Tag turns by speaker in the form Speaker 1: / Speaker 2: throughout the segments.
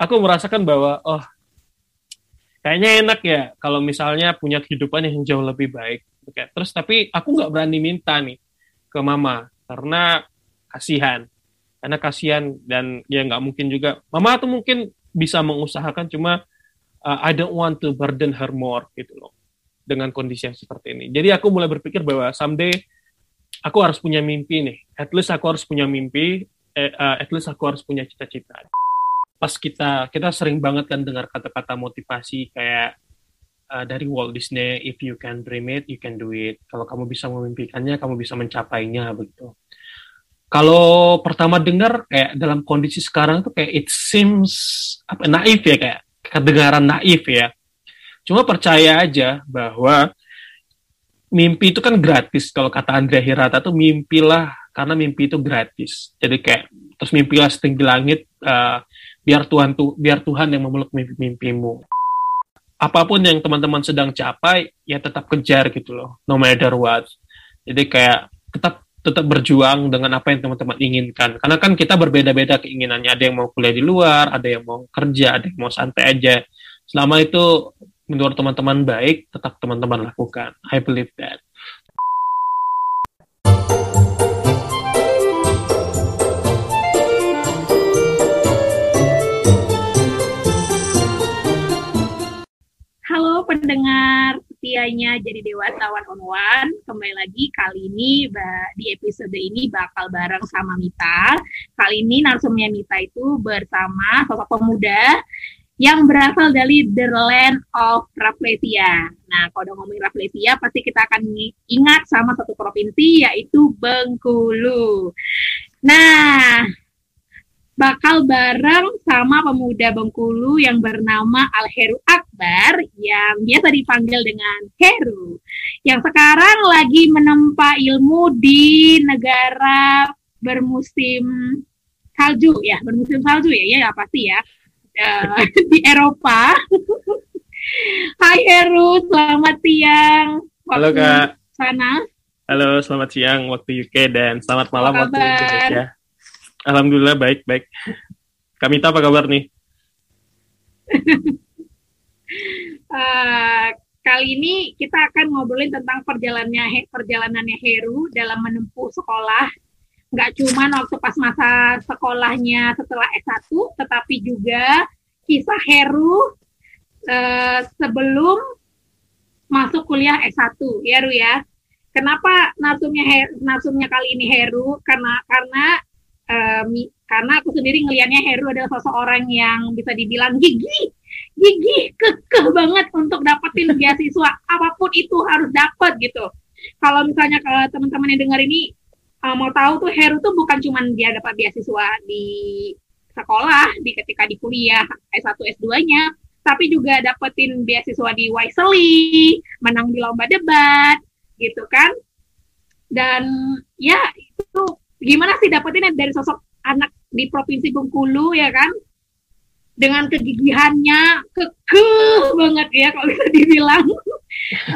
Speaker 1: aku merasakan bahwa oh kayaknya enak ya kalau misalnya punya kehidupan yang jauh lebih baik. Oke, terus tapi aku nggak berani minta nih ke mama karena kasihan, karena kasihan dan ya nggak mungkin juga. Mama tuh mungkin bisa mengusahakan cuma uh, I don't want to burden her more gitu loh dengan kondisi yang seperti ini. Jadi aku mulai berpikir bahwa someday aku harus punya mimpi nih. At least aku harus punya mimpi. Eh, uh, at least aku harus punya cita-cita. Pas kita kita sering banget kan dengar kata-kata motivasi kayak uh, dari Walt Disney, if you can dream it, you can do it. Kalau kamu bisa memimpikannya, kamu bisa mencapainya begitu. Kalau pertama dengar kayak dalam kondisi sekarang tuh kayak it seems apa naif ya kayak kedengaran naif ya. Cuma percaya aja bahwa mimpi itu kan gratis. Kalau kata Andrea Hirata tuh mimpilah karena mimpi itu gratis. Jadi kayak terus mimpilah setinggi langit uh, biar Tuhan tuh biar Tuhan yang memeluk mimpi-mimpimu. Apa pun yang teman-teman sedang capai ya tetap kejar gitu loh, no matter what. Jadi kayak tetap tetap berjuang dengan apa yang teman-teman inginkan. Karena kan kita berbeda-beda keinginannya. Ada yang mau kuliah di luar, ada yang mau kerja, ada yang mau santai aja. Selama itu menurut teman-teman baik, tetap teman-teman lakukan. I believe that.
Speaker 2: Pendengar setianya jadi Dewatawan on One. Kembali lagi kali ini di episode ini bakal bareng sama Mita. Kali ini narsumnya Mita itu bersama sosok pemuda yang berasal dari the land of Rafflesia. Nah, kalau udah ngomongin Rafflesia, pasti kita akan ingat sama satu provinsi, yaitu Bengkulu. Nah, bakal bareng sama pemuda Bengkulu yang bernama Alheru Akbar yang biasa dipanggil dengan Heru yang sekarang lagi menempa ilmu di negara bermusim salju ya bermusim salju ya ya, ya pasti ya uh, di Eropa. Hai Heru, selamat siang.
Speaker 1: Halo Kak.
Speaker 2: Sana.
Speaker 1: Halo, selamat siang waktu UK dan selamat malam waktu Indonesia. Alhamdulillah baik baik. Kamita apa kabar nih?
Speaker 2: uh, kali ini kita akan ngobrolin tentang perjalanannya perjalanannya Heru dalam menempuh sekolah. Nggak cuma waktu pas masa sekolahnya setelah S1, tetapi juga kisah Heru uh, sebelum masuk kuliah S1, ya Ru ya. Kenapa narsumnya Heru, narsumnya kali ini Heru? Karena karena um, karena aku sendiri ngelihatnya Heru adalah seseorang yang bisa dibilang gigi, gigi kekeh banget untuk dapetin beasiswa apa pun itu harus dapat gitu. Kalau misalnya kalau teman-teman yang dengar ini uh, mau tahu tuh Heru tuh bukan cuma dia dapat beasiswa di sekolah, di ketika di kuliah S1 S2-nya, tapi juga dapetin beasiswa di Wisely, menang di lomba debat, gitu kan. Dan ya gimana sih dapetinnya dari sosok anak di provinsi Bengkulu ya kan dengan kegigihannya kekeh banget ya kalau bisa dibilang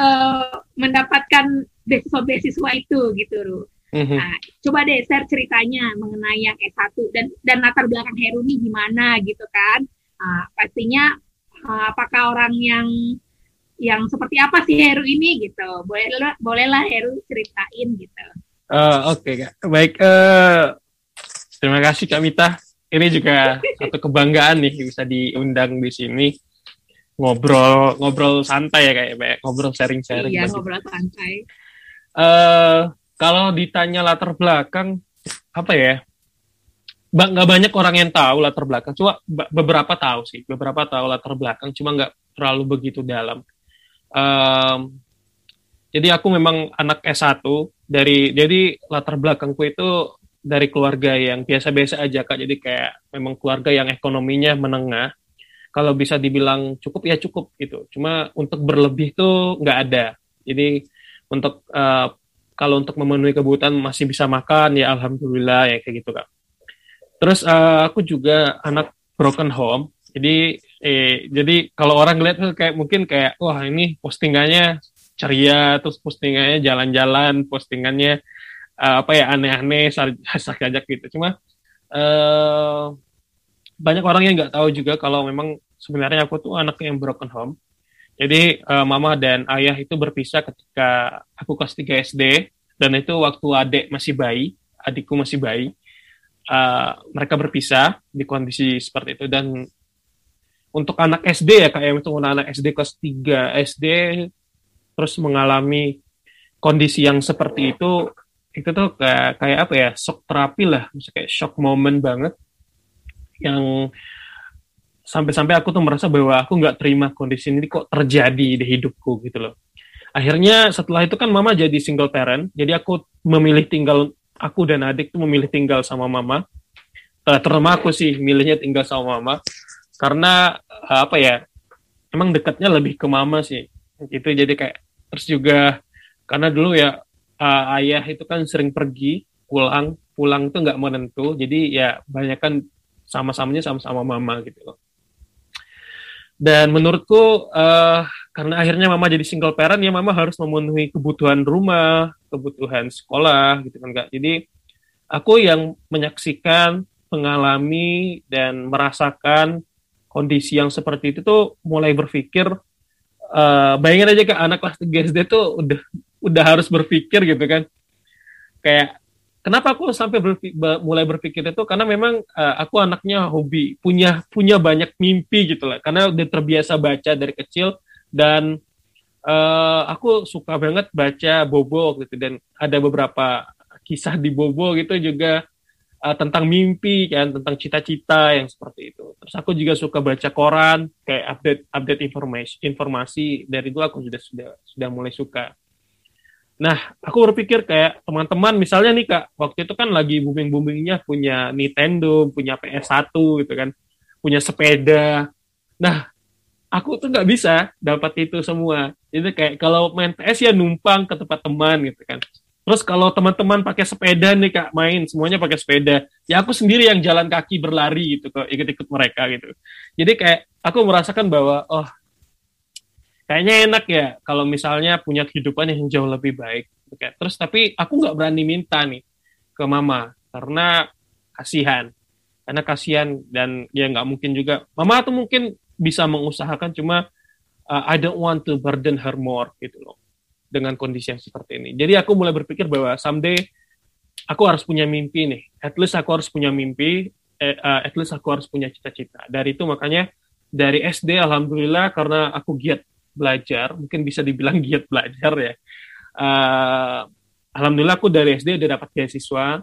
Speaker 2: uh, mendapatkan beasiswa-beasiswa itu gitu loh. Mm-hmm. Nah, coba deh share ceritanya mengenai yang S1 dan dan latar belakang Heru ini gimana gitu kan. Nah, pastinya uh, apakah orang yang yang seperti apa sih Heru ini gitu. Boleh bolehlah Heru ceritain gitu.
Speaker 1: Uh, Oke, okay, Baik. Uh, terima kasih Kak Mita. Ini juga satu kebanggaan nih bisa diundang di sini ngobrol ngobrol santai ya kayak ngobrol sharing-sharing.
Speaker 2: Iya, ngobrol santai.
Speaker 1: Uh, kalau ditanya latar belakang apa ya? Nggak banyak orang yang tahu latar belakang. Cuma beberapa tahu sih, beberapa tahu latar belakang. Cuma nggak terlalu begitu dalam. Um, jadi aku memang anak S1 dari jadi latar belakangku itu dari keluarga yang biasa-biasa aja kak. Jadi kayak memang keluarga yang ekonominya menengah. Kalau bisa dibilang cukup ya cukup gitu. Cuma untuk berlebih tuh nggak ada. Jadi untuk uh, kalau untuk memenuhi kebutuhan masih bisa makan ya alhamdulillah ya kayak gitu kak. Terus uh, aku juga anak broken home. Jadi eh jadi kalau orang lihat kayak mungkin kayak wah ini postingannya ceria terus postingannya jalan-jalan postingannya uh, apa ya aneh-aneh aja gitu cuma uh, banyak orang yang nggak tahu juga kalau memang sebenarnya aku tuh anak yang broken home. Jadi uh, mama dan ayah itu berpisah ketika aku kelas 3 SD dan itu waktu adik masih bayi, adikku masih bayi. Uh, mereka berpisah di kondisi seperti itu dan untuk anak SD ya kayak itu anak SD kelas 3 SD terus mengalami kondisi yang seperti itu itu tuh kayak kayak apa ya shock terapi lah misalnya kayak shock moment banget yang sampai-sampai aku tuh merasa bahwa aku nggak terima kondisi ini kok terjadi di hidupku gitu loh. Akhirnya setelah itu kan mama jadi single parent, jadi aku memilih tinggal aku dan adik tuh memilih tinggal sama mama. Uh, terutama aku sih milihnya tinggal sama mama karena uh, apa ya emang dekatnya lebih ke mama sih gitu jadi kayak terus juga karena dulu ya uh, ayah itu kan sering pergi pulang pulang tuh nggak menentu jadi ya banyak kan sama-samanya sama-sama mama gitu loh. Dan menurutku uh, karena akhirnya mama jadi single parent ya mama harus memenuhi kebutuhan rumah, kebutuhan sekolah gitu kan kak. Jadi aku yang menyaksikan, mengalami dan merasakan kondisi yang seperti itu tuh mulai berpikir uh, bayangin aja ke anak kelas 3 SD tuh udah udah harus berpikir gitu kan. Kayak Kenapa aku sampai berpikir, mulai berpikir itu? Karena memang uh, aku anaknya hobi punya punya banyak mimpi gitu lah. Karena udah terbiasa baca dari kecil dan uh, aku suka banget baca Bobo gitu dan ada beberapa kisah di Bobo gitu juga uh, tentang mimpi kan tentang cita-cita yang seperti itu terus aku juga suka baca koran kayak update update informasi informasi dari itu aku sudah sudah sudah mulai suka Nah, aku berpikir kayak teman-teman misalnya nih Kak, waktu itu kan lagi booming-boomingnya punya Nintendo, punya PS1 gitu kan, punya sepeda. Nah, aku tuh nggak bisa dapat itu semua. Jadi kayak kalau main PS ya numpang ke tempat teman gitu kan. Terus kalau teman-teman pakai sepeda nih Kak, main semuanya pakai sepeda. Ya aku sendiri yang jalan kaki berlari gitu kok, ikut-ikut mereka gitu. Jadi kayak aku merasakan bahwa oh kayaknya enak ya kalau misalnya punya kehidupan yang jauh lebih baik. Oke, terus tapi aku nggak berani minta nih ke mama karena kasihan, karena kasihan dan ya nggak mungkin juga. Mama tuh mungkin bisa mengusahakan cuma uh, I don't want to burden her more gitu loh dengan kondisi yang seperti ini. Jadi aku mulai berpikir bahwa someday aku harus punya mimpi nih. At least aku harus punya mimpi. Eh, uh, at least aku harus punya cita-cita. Dari itu makanya dari SD alhamdulillah karena aku giat belajar, mungkin bisa dibilang giat belajar ya. Uh, Alhamdulillah aku dari SD udah dapat beasiswa,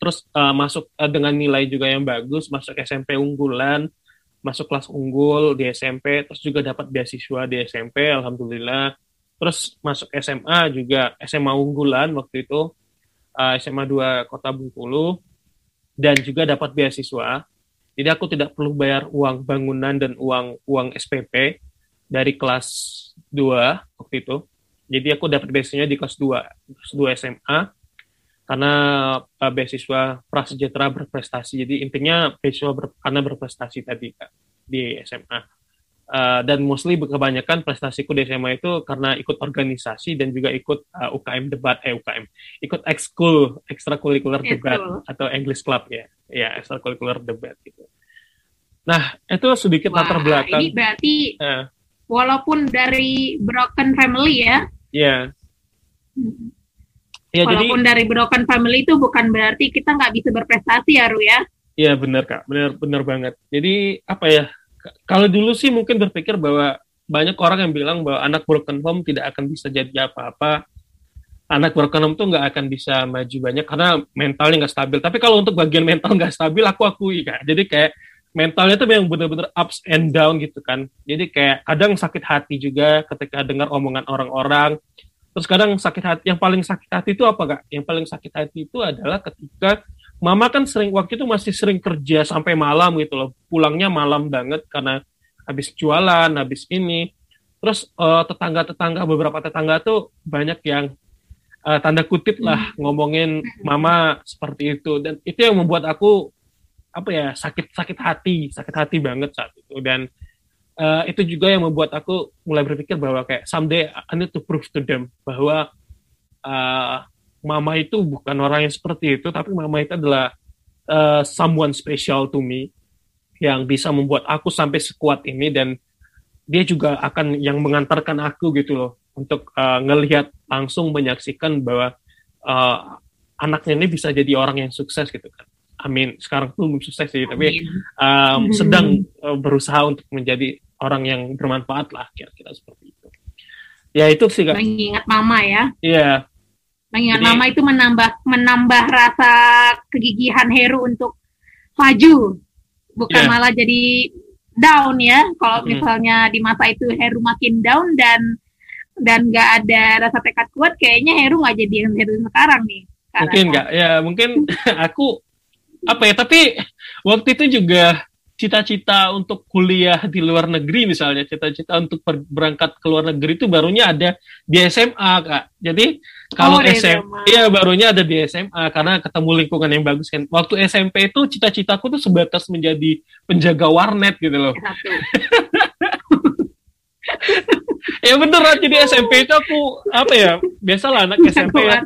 Speaker 1: terus uh, masuk uh, dengan nilai juga yang bagus, masuk SMP unggulan, masuk kelas unggul di SMP, terus juga dapat beasiswa di SMP, Alhamdulillah. Terus masuk SMA juga SMA unggulan waktu itu, uh, SMA 2 Kota Bengkulu, dan juga dapat beasiswa. Jadi aku tidak perlu bayar uang bangunan dan uang uang SPP dari kelas 2 waktu itu. Jadi aku dapat beasiswanya di kelas 2, kelas 2 SMA karena uh, beasiswa prasejahtera berprestasi. Jadi intinya beasiswa ber, karena berprestasi tadi Kak, di SMA. Uh, dan mostly kebanyakan prestasiku di SMA itu karena ikut organisasi dan juga ikut uh, UKM debat eh UKM ikut ekskul ekstrakurikuler debat atau English club ya ya ekstrakurikuler debat gitu nah itu sedikit
Speaker 2: Wah,
Speaker 1: latar belakang
Speaker 2: ini berarti uh, walaupun dari broken family ya. Hmm. Ya, walaupun jadi, dari broken family itu bukan berarti kita nggak bisa berprestasi ya, Ru ya.
Speaker 1: Iya benar kak, benar benar banget. Jadi apa ya? Kalau dulu sih mungkin berpikir bahwa banyak orang yang bilang bahwa anak broken home tidak akan bisa jadi apa-apa. Anak broken home tuh nggak akan bisa maju banyak karena mentalnya nggak stabil. Tapi kalau untuk bagian mental nggak stabil, aku akui kak. Jadi kayak mentalnya tuh memang bener-bener ups and down gitu kan. Jadi kayak kadang sakit hati juga ketika dengar omongan orang-orang. Terus kadang sakit hati, yang paling sakit hati itu apa kak? Yang paling sakit hati itu adalah ketika mama kan sering waktu itu masih sering kerja sampai malam gitu loh. Pulangnya malam banget karena habis jualan, habis ini. Terus eh, tetangga-tetangga beberapa tetangga tuh banyak yang uh, tanda kutip lah hmm. ngomongin mama seperti itu dan itu yang membuat aku apa ya sakit sakit hati sakit hati banget saat itu dan uh, itu juga yang membuat aku mulai berpikir bahwa kayak someday I need to prove to them bahwa uh, mama itu bukan orang yang seperti itu tapi mama itu adalah uh, someone special to me yang bisa membuat aku sampai sekuat ini dan dia juga akan yang mengantarkan aku gitu loh untuk uh, ngelihat langsung menyaksikan bahwa uh, anaknya ini bisa jadi orang yang sukses gitu kan. Amin. Sekarang tuh belum sukses sih, tapi um, sedang uh, berusaha untuk menjadi orang yang bermanfaat lah kira-kira seperti itu. Ya itu sih kak.
Speaker 2: Mengingat mama ya.
Speaker 1: Iya.
Speaker 2: Mengingat Jadi, mama itu menambah menambah rasa kegigihan Heru untuk maju, bukan yeah. malah jadi down ya. Kalau hmm. misalnya di masa itu Heru makin down dan dan nggak ada rasa tekad kuat, kayaknya Heru nggak jadi yang Heru sekarang nih.
Speaker 1: Mungkin nggak, ya mungkin aku apa ya? Tapi waktu itu juga cita-cita untuk kuliah di luar negeri misalnya cita-cita untuk berangkat ke luar negeri itu barunya ada di SMA kak. Jadi kalau oh, SMA iya barunya ada di SMA karena ketemu lingkungan yang bagus kan. Waktu SMP itu cita-citaku tuh sebatas menjadi penjaga warnet gitu loh. Ya beneran jadi SMP itu aku apa ya biasalah anak SMP ya.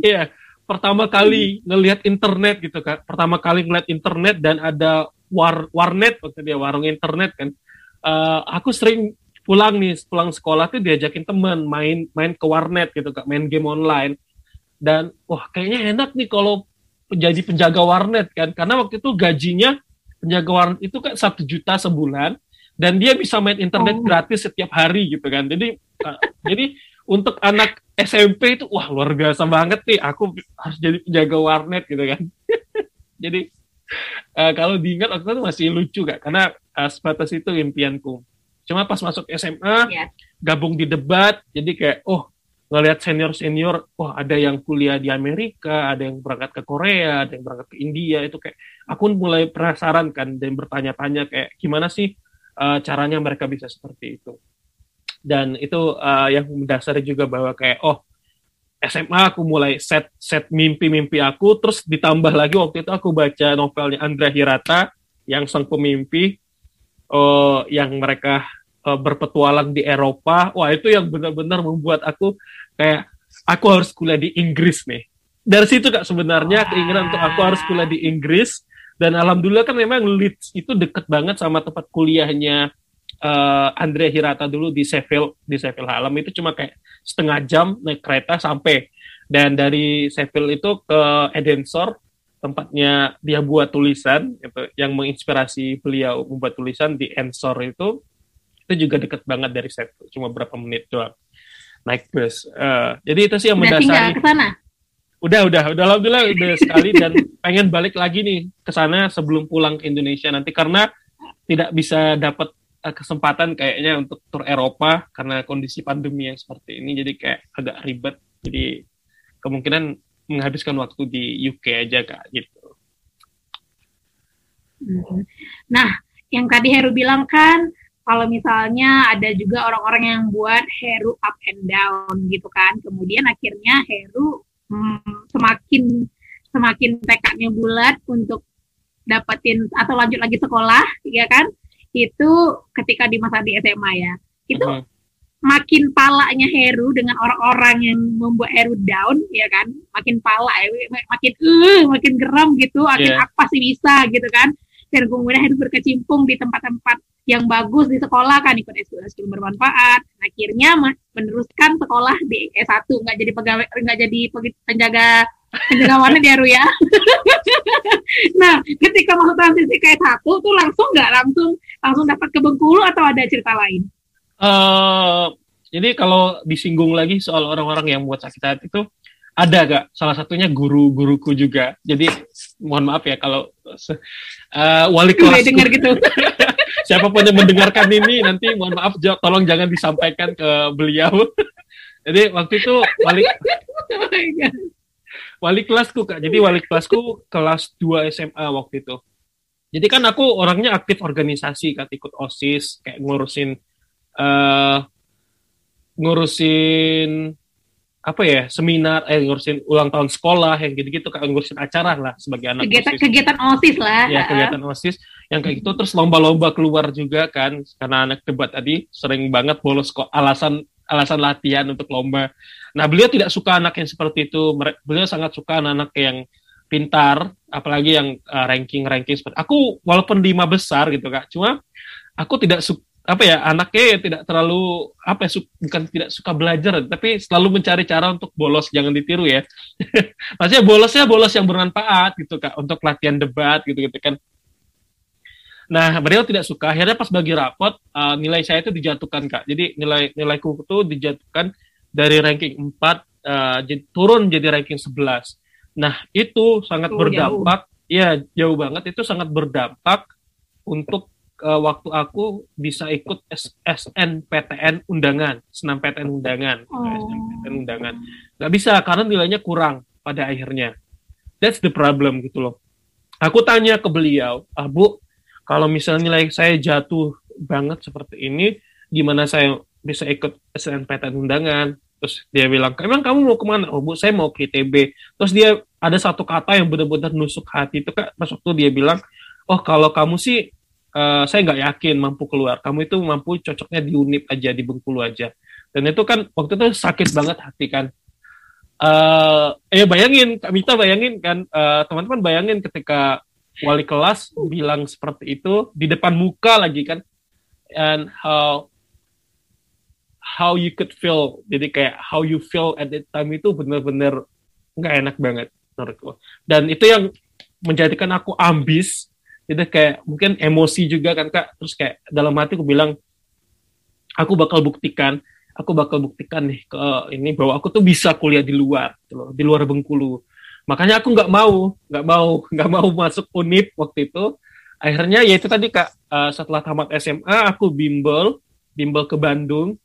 Speaker 1: iya pertama kali ngelihat internet gitu kak. Pertama kali ngelihat internet dan ada war warnet waktu dia warung internet kan. Uh, aku sering pulang nih pulang sekolah tuh diajakin teman main main ke warnet gitu kak main game online. Dan wah kayaknya enak nih kalau jadi penjaga warnet kan. Karena waktu itu gajinya penjaga warnet itu kan satu juta sebulan dan dia bisa main internet oh. gratis setiap hari gitu kan. Jadi uh, jadi untuk anak SMP itu wah luar biasa banget nih. Aku harus jadi penjaga warnet gitu kan. Jadi uh, kalau diingat waktu itu masih lucu gak karena uh, sebatas itu impianku cuma pas masuk SMA yeah. gabung di debat jadi kayak oh ngelihat senior senior wah ada yang kuliah di Amerika ada yang berangkat ke Korea ada yang berangkat ke India itu kayak aku mulai penasaran kan dan bertanya-tanya kayak gimana sih uh, caranya mereka bisa seperti itu dan itu uh, yang mendasari juga bahwa kayak oh SMA aku mulai set set mimpi-mimpi aku terus ditambah lagi waktu itu aku baca novelnya Andrea Hirata yang sang pemimpi uh, yang mereka uh, berpetualang di Eropa. Wah itu yang benar-benar membuat aku kayak aku harus kuliah di Inggris nih. Dari situ kak sebenarnya keinginan untuk aku harus kuliah di Inggris. Dan alhamdulillah kan memang Leeds itu deket banget sama tempat kuliahnya uh, Andrea Hirata dulu di Sheffield di Sheffield Hallam itu cuma kayak setengah jam naik kereta sampai. Dan dari Sheffield itu ke Edensor tempatnya dia buat tulisan gitu, yang menginspirasi beliau membuat tulisan di Ensor itu itu juga deket banget dari Sheffield cuma berapa menit doang naik bus. Uh, jadi itu sih yang mendasari. ke sana? Udah udah udah alhamdulillah udah sekali dan pengen balik lagi nih ke sana sebelum pulang ke Indonesia nanti karena tidak bisa dapat Eh, kesempatan kayaknya untuk tur Eropa karena kondisi pandemi yang seperti ini jadi kayak agak ribet jadi kemungkinan menghabiskan waktu di UK aja kak gitu.
Speaker 2: Hmm. Nah, yang tadi Heru bilang kan kalau misalnya ada juga orang-orang yang buat Heru up and down gitu kan, kemudian akhirnya Heru hmm, semakin semakin tekadnya bulat untuk dapetin atau lanjut lagi sekolah, ya kan? Itu ketika di masa di SMA ya itu uh -huh. makin palanya Heru dengan orang-orang yang membuat Heru down ya kan makin pala ya makin uh makin geram gitu makin yeah. apa sih bisa gitu kan dan kemudian Heru berkecimpung di tempat-tempat yang bagus di sekolah kan ikut S2 bermanfaat akhirnya meneruskan sekolah di S1 nggak jadi pegawai nggak jadi penjaga penjaga warnet ya Ru ya. Nah ketika masuk transisi ke S1 tuh langsung nggak langsung langsung dapat ke Bengkulu atau ada cerita lain?
Speaker 1: Uh, jadi kalau disinggung lagi soal orang-orang yang buat sakit hati itu ada gak salah satunya guru-guruku juga. Jadi mohon maaf ya kalau uh, wali kelas dengar gitu. Siapa pun yang mendengarkan ini nanti mohon maaf tolong jangan disampaikan ke beliau. Jadi waktu itu wali oh wali kelasku kak. Jadi wali kelasku kelas 2 SMA waktu itu. Jadi kan aku orangnya aktif organisasi kan ikut osis kayak ngurusin uh, ngurusin apa ya seminar eh ngurusin ulang tahun sekolah yang gitu-gitu kayak ngurusin acara lah sebagai anak
Speaker 2: kegiatan OSIS. kegiatan osis lah
Speaker 1: ya kegiatan osis. Yang kayak gitu terus lomba-lomba keluar juga kan karena anak debat tadi sering banget bolos kok. Alasan alasan latihan untuk lomba. Nah, beliau tidak suka anak yang seperti itu. Beliau sangat suka anak-anak yang pintar, apalagi yang uh, ranking-ranking seperti aku walaupun lima besar gitu kak, cuma aku tidak suka apa ya anaknya ya tidak terlalu apa ya su bukan tidak suka belajar tapi selalu mencari cara untuk bolos jangan ditiru ya maksudnya bolosnya bolos yang bermanfaat gitu kak untuk latihan debat gitu gitu kan nah beliau tidak suka akhirnya pas bagi rapot uh, nilai saya itu dijatuhkan kak jadi nilai nilaiku itu dijatuhkan dari ranking 4 uh, jadi, turun jadi ranking 11 nah itu sangat oh, berdampak jauh. ya jauh banget itu sangat berdampak untuk uh, waktu aku bisa ikut SNPTN undangan, senam PTN undangan, oh. SNPTN undangan. Gak bisa karena nilainya kurang pada akhirnya. That's the problem gitu loh. Aku tanya ke beliau, ah bu, kalau misalnya nilai saya jatuh banget seperti ini, gimana saya bisa ikut SNPTN undangan? Terus dia bilang, emang kamu mau ke mana? Oh bu, saya mau ke ITB. Terus dia ada satu kata yang benar-benar nusuk hati itu kak. Pas waktu dia bilang, oh kalau kamu sih uh, saya nggak yakin mampu keluar. Kamu itu mampu cocoknya di unip aja, di Bengkulu aja. Dan itu kan waktu itu sakit banget hati kan. Uh, eh bayangin, Kak Mita bayangin kan, uh, teman-teman bayangin ketika wali kelas bilang seperti itu di depan muka lagi kan, and how how you could feel, jadi kayak how you feel at that time itu benar-benar nggak enak banget menurutku. Dan itu yang menjadikan aku ambis. Itu kayak mungkin emosi juga kan kak. Terus kayak dalam hati aku bilang aku bakal buktikan aku bakal buktikan nih ke ini bahwa aku tuh bisa kuliah di luar gitu loh, di luar Bengkulu makanya aku nggak mau nggak mau nggak mau masuk unip waktu itu akhirnya ya itu tadi kak uh, setelah tamat SMA aku bimbel bimbel ke Bandung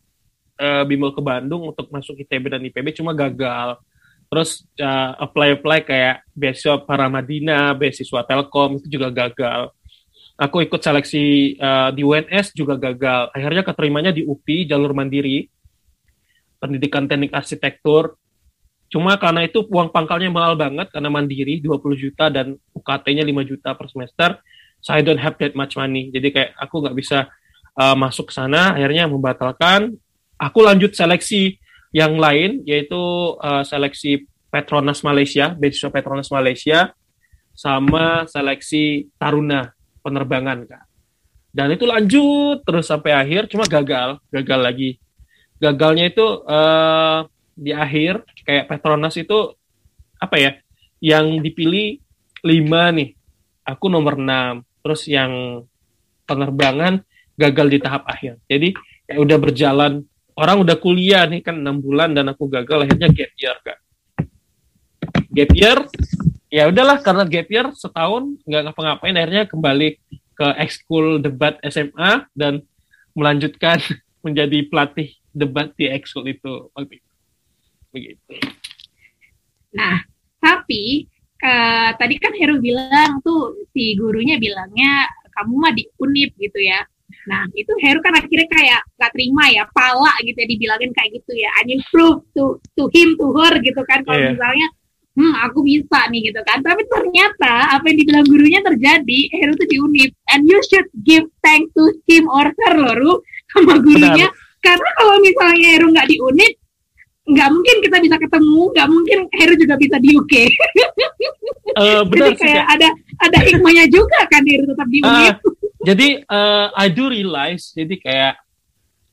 Speaker 1: uh, bimbel ke Bandung untuk masuk ITB dan IPB cuma gagal terus uh, apply apply kayak beasiswa para Madinah, beasiswa Telkom itu juga gagal. Aku ikut seleksi uh, di UNS juga gagal. Akhirnya keterimanya di UPI jalur mandiri, pendidikan teknik arsitektur. Cuma karena itu uang pangkalnya mahal banget karena mandiri 20 juta dan UKT-nya 5 juta per semester. Saya don't have that much money. Jadi kayak aku nggak bisa uh, masuk ke sana. Akhirnya membatalkan. Aku lanjut seleksi yang lain yaitu uh, seleksi Petronas Malaysia, beasiswa Petronas Malaysia, sama seleksi Taruna penerbangan kak. Dan itu lanjut terus sampai akhir, cuma gagal, gagal lagi. Gagalnya itu uh, di akhir kayak Petronas itu apa ya? Yang dipilih lima nih, aku nomor enam. Terus yang penerbangan gagal di tahap akhir. Jadi kayak udah berjalan orang udah kuliah nih kan enam bulan dan aku gagal akhirnya gap year kak gap year ya udahlah karena gap year setahun nggak ngapa-ngapain akhirnya kembali ke ekskul debat SMA dan melanjutkan menjadi pelatih debat di ekskul itu begitu
Speaker 2: nah tapi uh, tadi kan Heru bilang tuh si gurunya bilangnya kamu mah di unip gitu ya Nah, itu Heru kan akhirnya kayak gak terima ya, pala gitu ya, dibilangin kayak gitu ya. You prove to, to him, to her gitu kan. Kalau yeah. misalnya, hmm aku bisa nih gitu kan. Tapi ternyata apa yang dibilang gurunya terjadi, Heru tuh di unip. And you should give thanks to him or her loh, Ru, sama gurunya. Benar. Karena kalau misalnya Heru nggak di unip, nggak mungkin kita bisa ketemu, nggak mungkin Heru juga bisa di UK. uh, eh, benar Jadi kayak sih, ada ada hikmahnya juga kan Heru tetap di unip. Uh,
Speaker 1: jadi uh, I do realize jadi kayak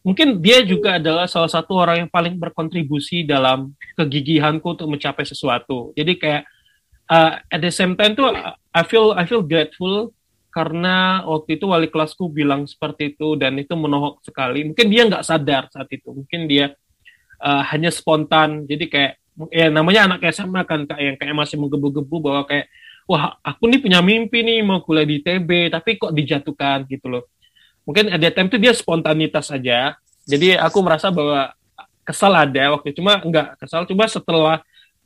Speaker 1: mungkin dia juga adalah salah satu orang yang paling berkontribusi dalam kegigihanku untuk mencapai sesuatu. Jadi kayak uh, at the same time tuh I feel I feel grateful karena waktu itu wali kelasku bilang seperti itu dan itu menohok sekali. Mungkin dia nggak sadar saat itu. Mungkin dia uh, hanya spontan. Jadi kayak ya namanya anak SMA kan kayak yang kayak masih menggebu-gebu bahwa kayak wah aku nih punya mimpi nih mau kuliah di TB tapi kok dijatuhkan gitu loh. Mungkin ada time itu dia spontanitas saja jadi aku merasa bahwa kesal ada waktu cuma enggak kesal cuma setelah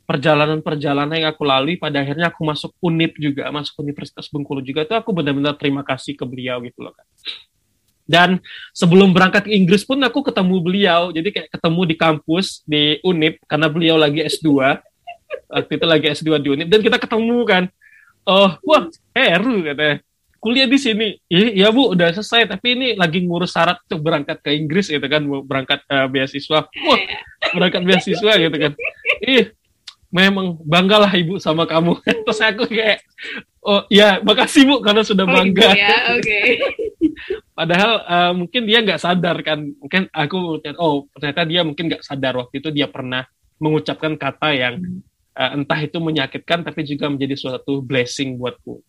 Speaker 1: perjalanan-perjalanan yang aku lalui pada akhirnya aku masuk UNIP juga masuk Universitas Bengkulu juga itu aku benar-benar terima kasih ke beliau gitu loh kan dan sebelum berangkat ke Inggris pun aku ketemu beliau. Jadi kayak ketemu di kampus di UNIP karena beliau lagi S2 waktu itu lagi S2 di UNIP. Dan kita ketemu kan. Oh wah Heru katanya. Kuliah di sini. Ya, ya bu udah selesai. Tapi ini lagi ngurus syarat untuk berangkat ke Inggris gitu kan. Berangkat uh, beasiswa. Wah berangkat beasiswa gitu kan. Ih memang banggalah ibu sama kamu. Terus aku kayak oh ya makasih bu karena sudah
Speaker 2: Oh, gitu
Speaker 1: bangga.
Speaker 2: ya, oke.
Speaker 1: padahal eh, mungkin dia nggak sadar kan. Mungkin aku oh ternyata dia mungkin nggak sadar. Waktu itu dia pernah mengucapkan kata yang eh, entah itu menyakitkan tapi juga menjadi suatu blessing buatku.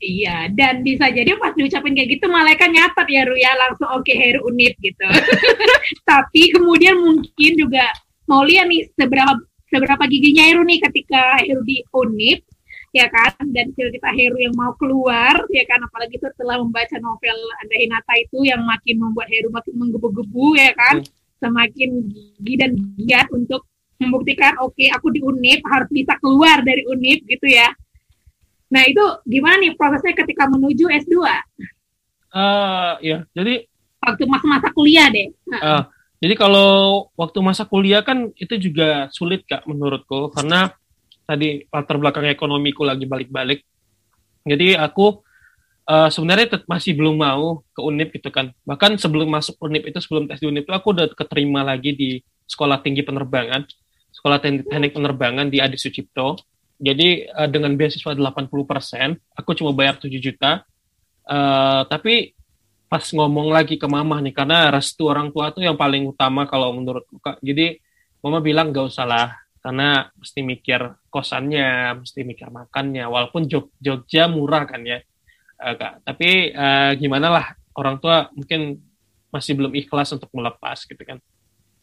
Speaker 2: Iya, dan bisa jadi pas diucapin kayak gitu malaikat nyatet ya Ru ya. Langsung oke Heru unit gitu. Tapi kemudian mungkin juga mau lihat nih seberapa seberapa giginya Heru nih ketika Heru di unit ya kan? Dan cerita Heru yang mau keluar ya kan? Apalagi setelah membaca novel Anda Hinata itu yang makin membuat Heru makin menggebu-gebu ya kan? Semakin gigi dan giat untuk membuktikan oke aku di unip harus bisa keluar dari unip gitu ya. Nah itu gimana nih prosesnya ketika menuju S2?
Speaker 1: Eh, ya jadi
Speaker 2: Waktu masa-masa kuliah deh.
Speaker 1: Eh, jadi kalau waktu masa kuliah kan itu juga sulit kak menurutku. Karena tadi latar belakang ekonomiku lagi balik-balik. Jadi aku eh, sebenarnya masih belum mau ke Unip gitu kan. Bahkan sebelum masuk Unip itu sebelum tes di Unip itu aku udah keterima lagi di sekolah tinggi penerbangan sekolah teknik penerbangan di Adi Sucipto. Jadi eh, dengan beasiswa 80% aku cuma bayar 7 juta. Eh, tapi pas ngomong lagi ke mama nih karena restu orang tua tuh yang paling utama kalau menurutku kak. Jadi mama bilang gak usah lah karena mesti mikir kosannya mesti mikir makannya walaupun Jog- Jogja murah kan ya. Eh, kak tapi eh, gimana lah orang tua mungkin masih belum ikhlas untuk melepas gitu kan.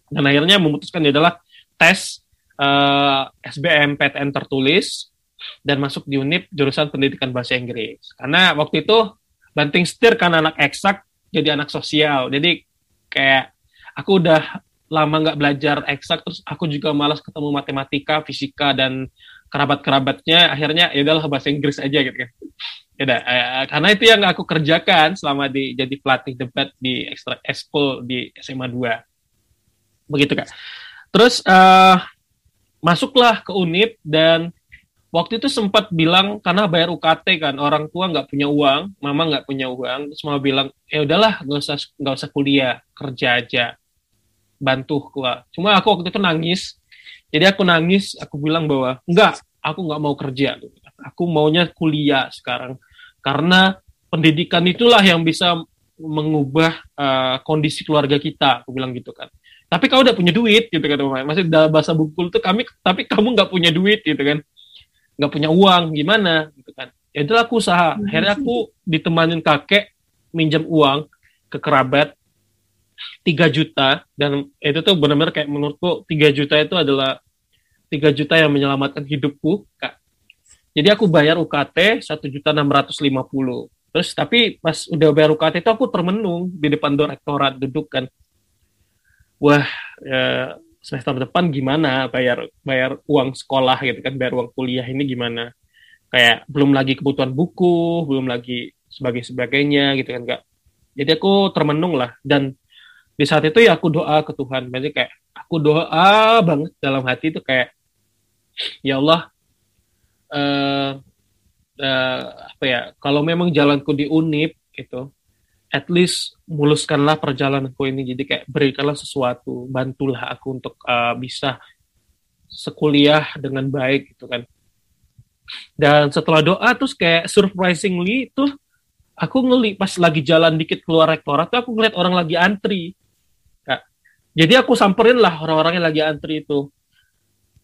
Speaker 1: Dan akhirnya memutuskan adalah tes eh, SBM PTN tertulis dan masuk di UNIP jurusan pendidikan bahasa Inggris. Karena waktu itu banting setir kan anak eksak jadi anak sosial. Jadi kayak aku udah lama nggak belajar eksak terus aku juga malas ketemu matematika fisika dan kerabat-kerabatnya. Akhirnya ya udahlah bahasa Inggris aja gitu kan. Ya udah, eh, karena itu yang aku kerjakan selama di jadi pelatih debat di ekstra ekskul di SMA 2 begitu kak. Terus eh, masuklah ke Unip dan waktu itu sempat bilang karena bayar UKT kan orang tua nggak punya uang mama nggak punya uang mama bilang ya udahlah nggak usah nggak usah kuliah kerja aja bantu gua cuma aku waktu itu nangis. Jadi aku nangis aku bilang bahwa enggak aku nggak mau kerja. Aku maunya kuliah sekarang. Karena pendidikan itulah yang bisa mengubah eh, kondisi keluarga kita aku bilang gitu kan tapi kau udah punya duit gitu kan masih dalam bahasa bukul tuh kami tapi kamu nggak punya duit gitu kan. Nggak punya uang gimana gitu kan. Ya itulah aku usaha. Akhirnya aku ditemanin kakek minjam uang ke kerabat 3 juta dan itu tuh benar-benar kayak menurutku 3 juta itu adalah 3 juta yang menyelamatkan hidupku kak. Jadi aku bayar UKT satu juta enam ratus lima puluh. Terus tapi pas udah bayar UKT itu aku termenung di depan direktorat duduk kan. Wah ya, semester depan gimana? Bayar bayar uang sekolah gitu kan bayar uang kuliah ini gimana? Kayak belum lagi kebutuhan buku belum lagi sebagai sebagainya gitu kan kak. Jadi aku termenung lah. Dan di saat itu ya aku doa ke Tuhan. Berarti kayak aku doa banget dalam hati itu kayak ya Allah eh eh, apa ya kalau memang jalanku di Unip gitu at least muluskanlah perjalananku ini. Jadi kayak berikanlah sesuatu bantulah aku untuk uh, bisa sekuliah dengan baik gitu kan. Dan setelah doa terus kayak surprisingly tuh aku ngeli pas lagi jalan dikit keluar rektorat tuh aku ngeliat orang lagi antri. Jadi aku samperin lah orang-orang yang lagi antri itu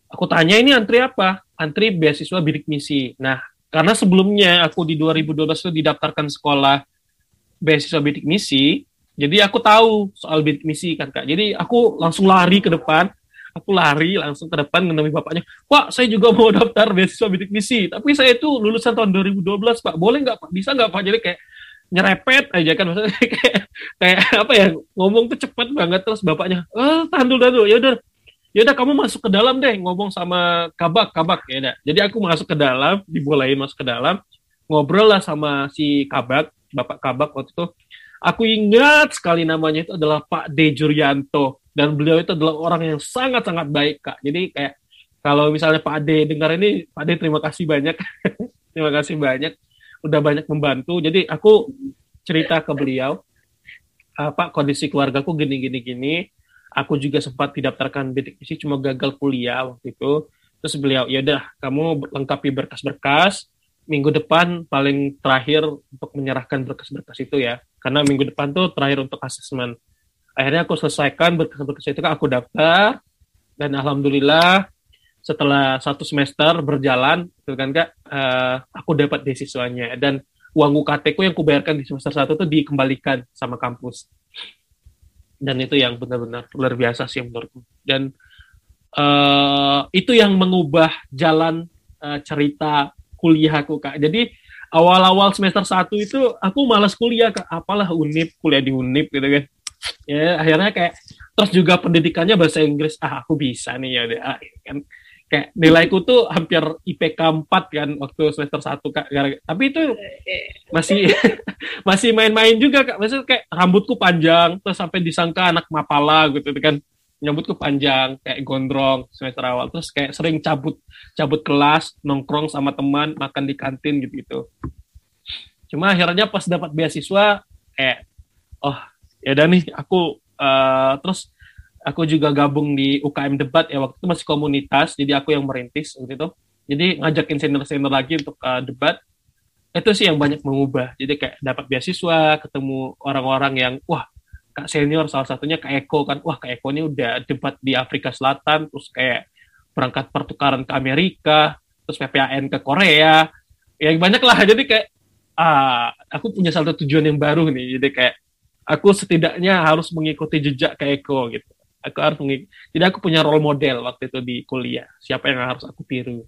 Speaker 1: aku tanya ini antri apa antri beasiswa bidik misi nah karena sebelumnya aku di 2012 itu didaftarkan sekolah beasiswa bidik misi, jadi aku tahu soal bidik misi kan kak. Jadi aku langsung lari ke depan, aku lari langsung ke depan menemui bapaknya. Pak, saya juga mau daftar beasiswa bidik misi, tapi saya itu lulusan tahun 2012 pak. Boleh nggak pak? Bisa nggak pak? Jadi kayak nyerepet aja kan maksudnya kayak kayak apa ya ngomong tuh cepet banget terus bapaknya eh tahan dulu tahan dulu ya udah ya udah kamu masuk ke dalam deh ngomong sama kabak kabak ya udah. Jadi aku masuk ke dalam dibolehin masuk ke dalam ngobrol lah sama si kabak bapak kabak waktu itu. Aku ingat sekali namanya itu adalah Pak D. Juryanto dan beliau itu adalah orang yang sangat sangat baik kak. Jadi kayak kalau misalnya Pak D dengar ini Pak D terima kasih banyak. Terima kasih banyak udah banyak membantu. Jadi aku cerita ke beliau "Ah, Pak kondisi keluargaku gini gini gini. Aku juga sempat didaftarkan bidik misi cuma gagal kuliah waktu itu. Terus beliau ya udah kamu lengkapi berkas-berkas. Minggu depan paling terakhir untuk menyerahkan berkas-berkas itu ya. Karena minggu depan tuh terakhir untuk asesmen. Akhirnya aku selesaikan berkas-berkas itu aku daftar dan alhamdulillah setelah satu semester berjalan gitu kan kak uh, aku dapat beasiswanya. Dan uang UKT ku yang kubayarkan di semester satu tuh dikembalikan sama kampus. Dan itu yang benar-benar luar biasa sih menurutku. Dan uh, itu yang mengubah jalan uh, cerita kuliahku kak. Jadi awal-awal semester satu itu aku malas kuliah kak. Apalah unip kuliah di unip gitu kan. Ya akhirnya kayak terus juga pendidikannya bahasa Inggris. Ah aku bisa nih ya ah, kan kayak nilaiku tuh hampir IPK 4 kan waktu semester 1 kak. Tapi itu masih masih main-main juga kak. Maksudnya kayak rambutku panjang terus sampai disangka anak mapala gitu kan. Nyambutku panjang kayak gondrong semester awal. Terus kayak sering cabut cabut kelas nongkrong sama teman makan di kantin gitu gitu cuma akhirnya pas dapat beasiswa kayak oh ya udah nih aku uh, terus aku juga gabung di UKM debat ya waktu itu masih komunitas jadi aku yang merintis waktu itu. Jadi ngajakin senior-senior lagi untuk uh, debat. Itu sih yang banyak mengubah. Jadi kayak dapat beasiswa ketemu orang-orang yang wah kak senior salah satunya kak Eko kan. Wah kak Eko ini udah debat di Afrika Selatan terus kayak berangkat pertukaran ke Amerika terus PPAN ke Korea. Ya banyak lah. Jadi kayak ah aku punya satu tujuan yang baru nih. Jadi kayak aku setidaknya harus mengikuti jejak kak Eko gitu aku harus mengikuti. Jadi aku punya role model waktu itu di kuliah. Siapa yang harus aku tiru.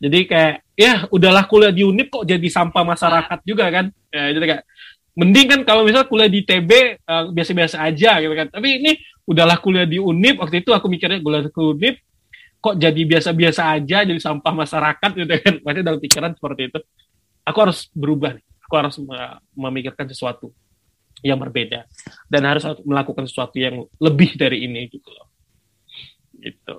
Speaker 1: Jadi kayak ya udahlah kuliah di UNIP kok jadi sampah masyarakat juga kan. Ya, jadi kayak mending kan kalau misalnya kuliah di TB eh, biasa-biasa aja gitu kan. Tapi ini udahlah kuliah di UNIP waktu itu aku mikirnya kuliah di UNIP kok jadi biasa-biasa aja jadi sampah masyarakat gitu kan. Berarti dalam pikiran seperti itu. Aku harus berubah nih. Aku harus memikirkan sesuatu yang berbeda. Dan harus melakukan sesuatu yang lebih dari ini gitu loh. Gitu.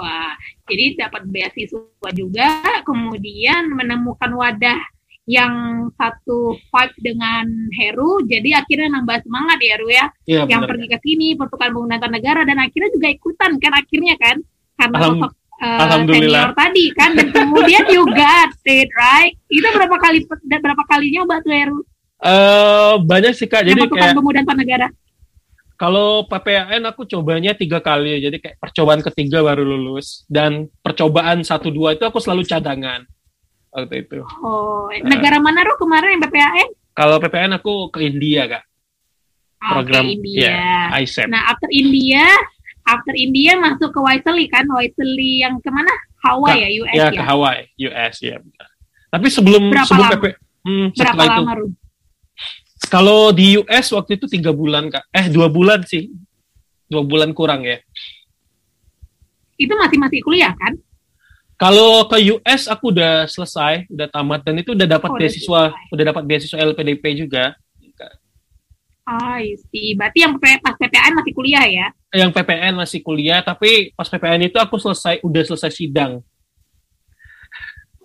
Speaker 2: Wah jadi dapat beasiswa juga kemudian menemukan wadah yang satu fight dengan Heru jadi akhirnya nambah semangat ya Heru ya, ya yang bener. pergi ke sini pertukaran penggunaan negara dan akhirnya juga ikutan kan akhirnya kan. Karena Alham sosok uh, senior tadi kan dan kemudian you got it right? Itu berapa kali berapa kalinya nyoba tuh Heru
Speaker 1: Uh, banyak sih kak. Jadi kayak
Speaker 2: pemuda negara.
Speaker 1: Kalau PPAN aku cobanya tiga kali, jadi kayak percobaan ketiga baru lulus dan percobaan satu dua itu aku selalu cadangan waktu itu.
Speaker 2: Oh, uh, negara mana lo kemarin yang PPAN?
Speaker 1: Kalau PPAN aku ke India kak.
Speaker 2: Oh, Program ke India.
Speaker 1: Yeah, ISEP.
Speaker 2: Nah after India, after India masuk ke Whiteley kan, Whiteley yang ke mana? Hawaii ke, ya, US ya?
Speaker 1: Ya ke Hawaii, US ya. Tapi sebelum
Speaker 2: Berapa
Speaker 1: sebelum
Speaker 2: lama? PP, hmm, Berapa lama, itu,
Speaker 1: kalau di US waktu itu tiga bulan kak, eh dua bulan sih, dua bulan kurang ya.
Speaker 2: Itu masih masih kuliah kan?
Speaker 1: Kalau ke US aku udah selesai, udah tamat dan itu udah dapat oh, beasiswa, udah, udah dapat beasiswa LPDP juga.
Speaker 2: Ah, sih. Berarti yang pas PPN masih kuliah ya?
Speaker 1: Yang PPN masih kuliah, tapi pas PPN itu aku selesai, udah selesai sidang.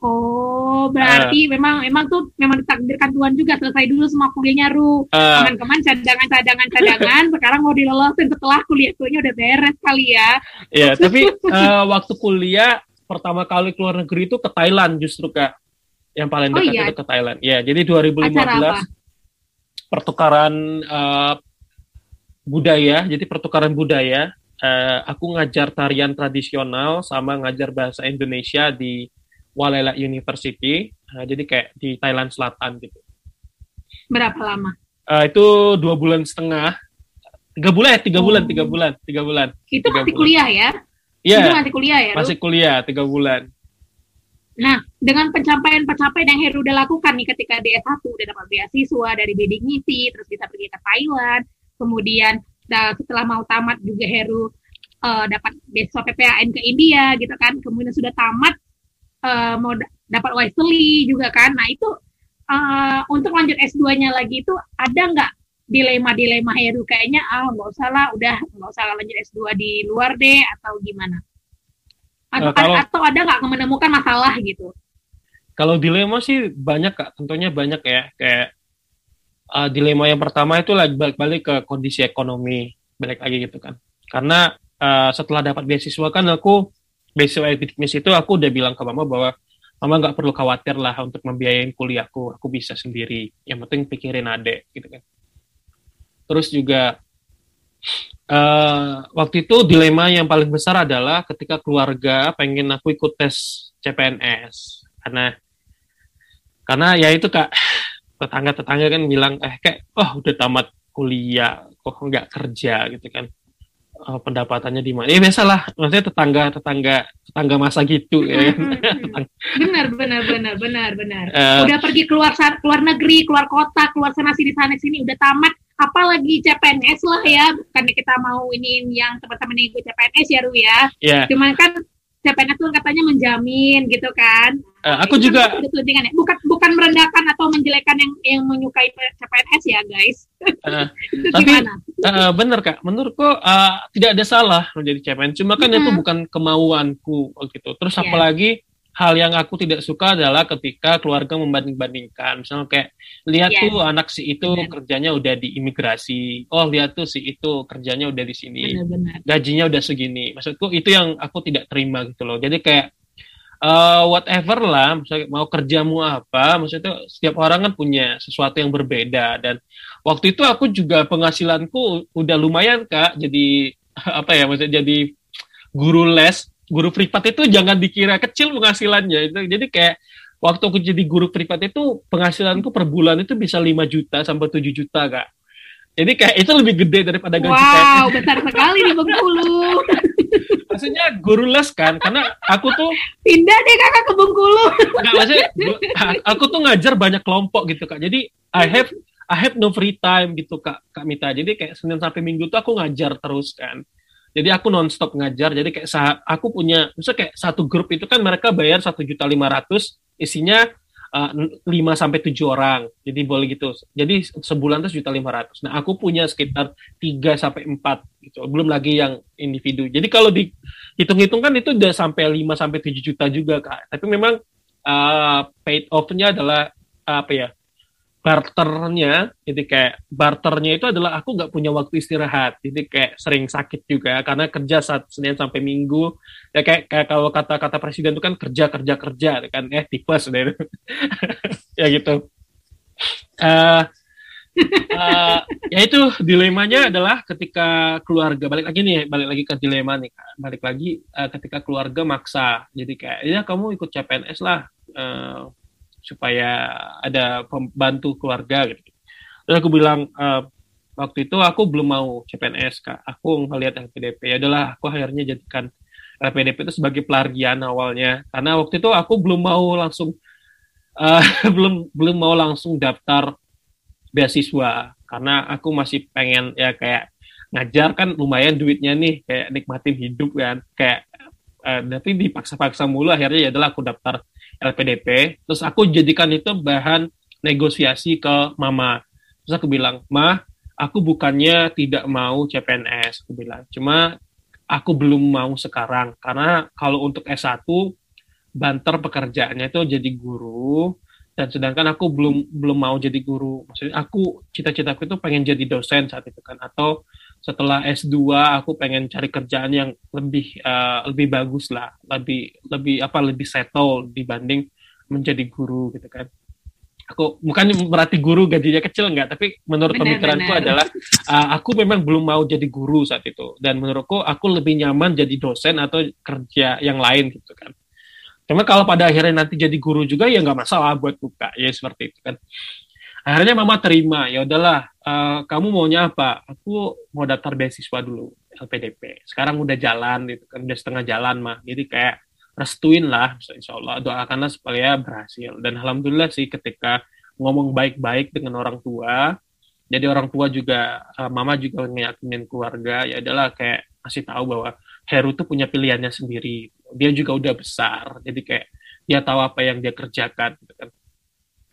Speaker 2: Oh, berarti uh, memang memang tuh memang ditakdirkan Tuhan juga selesai dulu semua kuliahnya Ru. Uh, Teman-teman cadangan-cadangan cadangan sekarang mau dilolosin setelah kuliah kuliahnya udah beres kali ya.
Speaker 1: Iya, tapi uh, waktu kuliah pertama kali keluar negeri itu ke Thailand justru Kak. Yang paling oh dekat oh, iya. itu ke Thailand. Ya, jadi 2015 pertukaran uh, budaya, jadi pertukaran budaya. Uh, aku ngajar tarian tradisional sama ngajar bahasa Indonesia di Walela University. Nah, jadi kayak di Thailand Selatan gitu.
Speaker 2: Berapa lama?
Speaker 1: Uh, itu dua bulan setengah. Tiga bulan ya, tiga oh. bulan, tiga bulan, tiga bulan.
Speaker 2: Itu
Speaker 1: tiga
Speaker 2: masih bulan. kuliah ya?
Speaker 1: Iya.
Speaker 2: Itu masih kuliah ya?
Speaker 1: Masih kuliah, tiga bulan.
Speaker 2: Nah, dengan pencapaian-pencapaian yang Heru udah lakukan nih ketika di S1, udah dapat beasiswa dari misi, terus bisa pergi ke Thailand, kemudian setelah mau tamat juga Heru uh, dapat beasiswa PPAN ke India gitu kan, kemudian sudah tamat, uh, mau dapat wisely juga kan. Nah itu uh, untuk lanjut S2-nya lagi itu ada nggak dilema-dilema Heru? Kayaknya ah nggak usah lah udah nggak usah lanjut S2 di luar deh atau gimana? Atau, uh, kalau, atau ada nggak menemukan masalah gitu?
Speaker 1: Kalau dilema sih banyak kak. Tentunya banyak ya. Kayak uh, dilema yang pertama itu lagi balik-balik ke kondisi ekonomi. Balik lagi gitu kan. Karena uh, setelah dapat beasiswa kan aku beasiswa akademik itu aku udah bilang ke mama bahwa mama nggak perlu khawatir lah untuk membiayain kuliahku aku bisa sendiri. Yang penting pikirin adek gitu kan. Terus juga uh, waktu itu dilema yang paling besar adalah ketika keluarga pengen aku ikut tes CPNS karena karena ya itu kak tetangga-tetangga kan bilang eh kayak oh udah tamat kuliah? Kok nggak kerja? Gitu kan oh, pendapatannya di mana. Ya biasalah. Maksudnya tetangga tetangga tetangga masa gitu ya.
Speaker 2: Kan? benar benar benar benar benar. Uh, udah pergi keluar keluar negeri keluar kota keluar sana sini sana sini udah tamat. Apalagi CPNS lah ya. Karena kita mau ini yang teman-teman ikut CPNS ya Ru ya. Yeah. cuman kan CPNS itu katanya menjamin gitu kan.
Speaker 1: Uh, aku juga
Speaker 2: ya. bukan bukan merendahkan atau menjelekkan yang yang menyukai CPNS ya guys. Uh,
Speaker 1: itu tapi Uh, bener kak, menurutku uh, tidak ada salah menjadi CPNS. Cuma kan uh -huh. itu bukan kemauanku gitu. Terus yeah. apalagi hal yang aku tidak suka adalah ketika keluarga membanding-bandingkan. Misalnya kayak lihat yeah. tuh anak si itu Benar. kerjanya udah di imigrasi. Oh, lihat tuh si itu kerjanya udah di sini. Benar, Gajinya udah segini. Maksudku itu yang aku tidak terima gitu loh. Jadi kayak uh, whatever lah, misalnya mau kerjamu apa, maksudnya setiap orang kan punya sesuatu yang berbeda dan waktu itu aku juga penghasilanku udah lumayan Kak. Jadi apa ya maksudnya jadi guru les guru privat itu jangan dikira kecil penghasilannya. Itu jadi kayak waktu aku jadi guru privat itu penghasilanku per bulan itu bisa 5 juta sampai 7 juta kak. Jadi kayak itu lebih gede daripada gaji
Speaker 2: wow besar sekali di Bengkulu.
Speaker 1: Maksudnya guru les kan karena aku tuh
Speaker 2: pindah deh kakak ke Bengkulu.
Speaker 1: Enggak, maksudnya aku tuh ngajar banyak kelompok gitu kak. Jadi I have I have no free time gitu kak kak Mita. Jadi kayak Senin sampai Minggu tuh aku ngajar terus kan jadi aku nonstop ngajar. Jadi kayak saat aku punya, misalnya kayak satu grup itu kan mereka bayar satu juta lima ratus, isinya uh, lima sampai tujuh orang. Jadi boleh gitu. Jadi sebulan itu juta lima ratus. Nah aku punya sekitar tiga sampai empat gitu. Belum lagi yang individu. Jadi kalau dihitung-hitung kan itu udah sampai lima sampai tujuh juta juga kak. Tapi memang uh, paid off-nya adalah apa ya? Barternya jadi kayak barternya itu adalah aku nggak punya waktu istirahat jadi kayak sering sakit juga karena kerja saat senin sampai minggu ya kayak, kayak kalau kata-kata presiden itu kan kerja kerja kerja kan eh tipes deh ya gitu. Uh, uh, ya itu dilemanya adalah ketika keluarga balik lagi nih balik lagi ke dilema nih balik lagi uh, ketika keluarga maksa jadi kayak ya kamu ikut CPNS lah uh, supaya ada pembantu keluarga gitu. Terus aku bilang uh, waktu itu aku belum mau CPNS kak, aku ngelihat LPDP. Ya adalah aku akhirnya jadikan LPDP itu sebagai pelarian awalnya karena waktu itu aku belum mau langsung uh, belum belum mau langsung daftar beasiswa karena aku masih pengen ya kayak ngajar kan lumayan duitnya nih kayak nikmatin hidup kan kayak uh, tapi dipaksa-paksa mulu akhirnya ya adalah aku daftar LPDP terus aku jadikan itu bahan negosiasi ke mama. Terus aku bilang ma aku bukannya tidak mau CPNS aku bilang. Cuma aku belum mau sekarang karena kalau untuk S1 banter pekerjaannya itu jadi guru dan sedangkan aku belum belum mau jadi guru. Maksudnya aku cita-citaku itu pengen jadi dosen saat itu kan atau setelah S2 aku pengen cari kerjaan yang lebih uh, lebih bagus lah. Lebih lebih apa lebih settle dibanding menjadi guru gitu kan. Aku bukan berarti guru gajinya kecil enggak tapi menurut benar, pemikiranku benar. adalah uh, aku memang belum mau jadi guru saat itu. Dan menurutku aku lebih nyaman jadi dosen atau kerja yang lain gitu kan. Cuma kalau pada akhirnya nanti jadi guru juga ya nggak masalah buat buka. Ya seperti itu kan. Akhirnya mama terima ya udahlah uh, kamu maunya apa? Aku mau daftar beasiswa dulu LPDP. Sekarang udah jalan gitu kan udah setengah jalan mah. Jadi kayak restuin lah insya Allah doakanlah supaya berhasil dan alhamdulillah sih ketika ngomong baik-baik dengan orang tua jadi orang tua juga uh, mama juga ngeyakinin keluarga ya adalah kayak masih tahu bahwa Heru tuh punya pilihannya sendiri dia juga udah besar jadi kayak dia tahu apa yang dia kerjakan gitu kan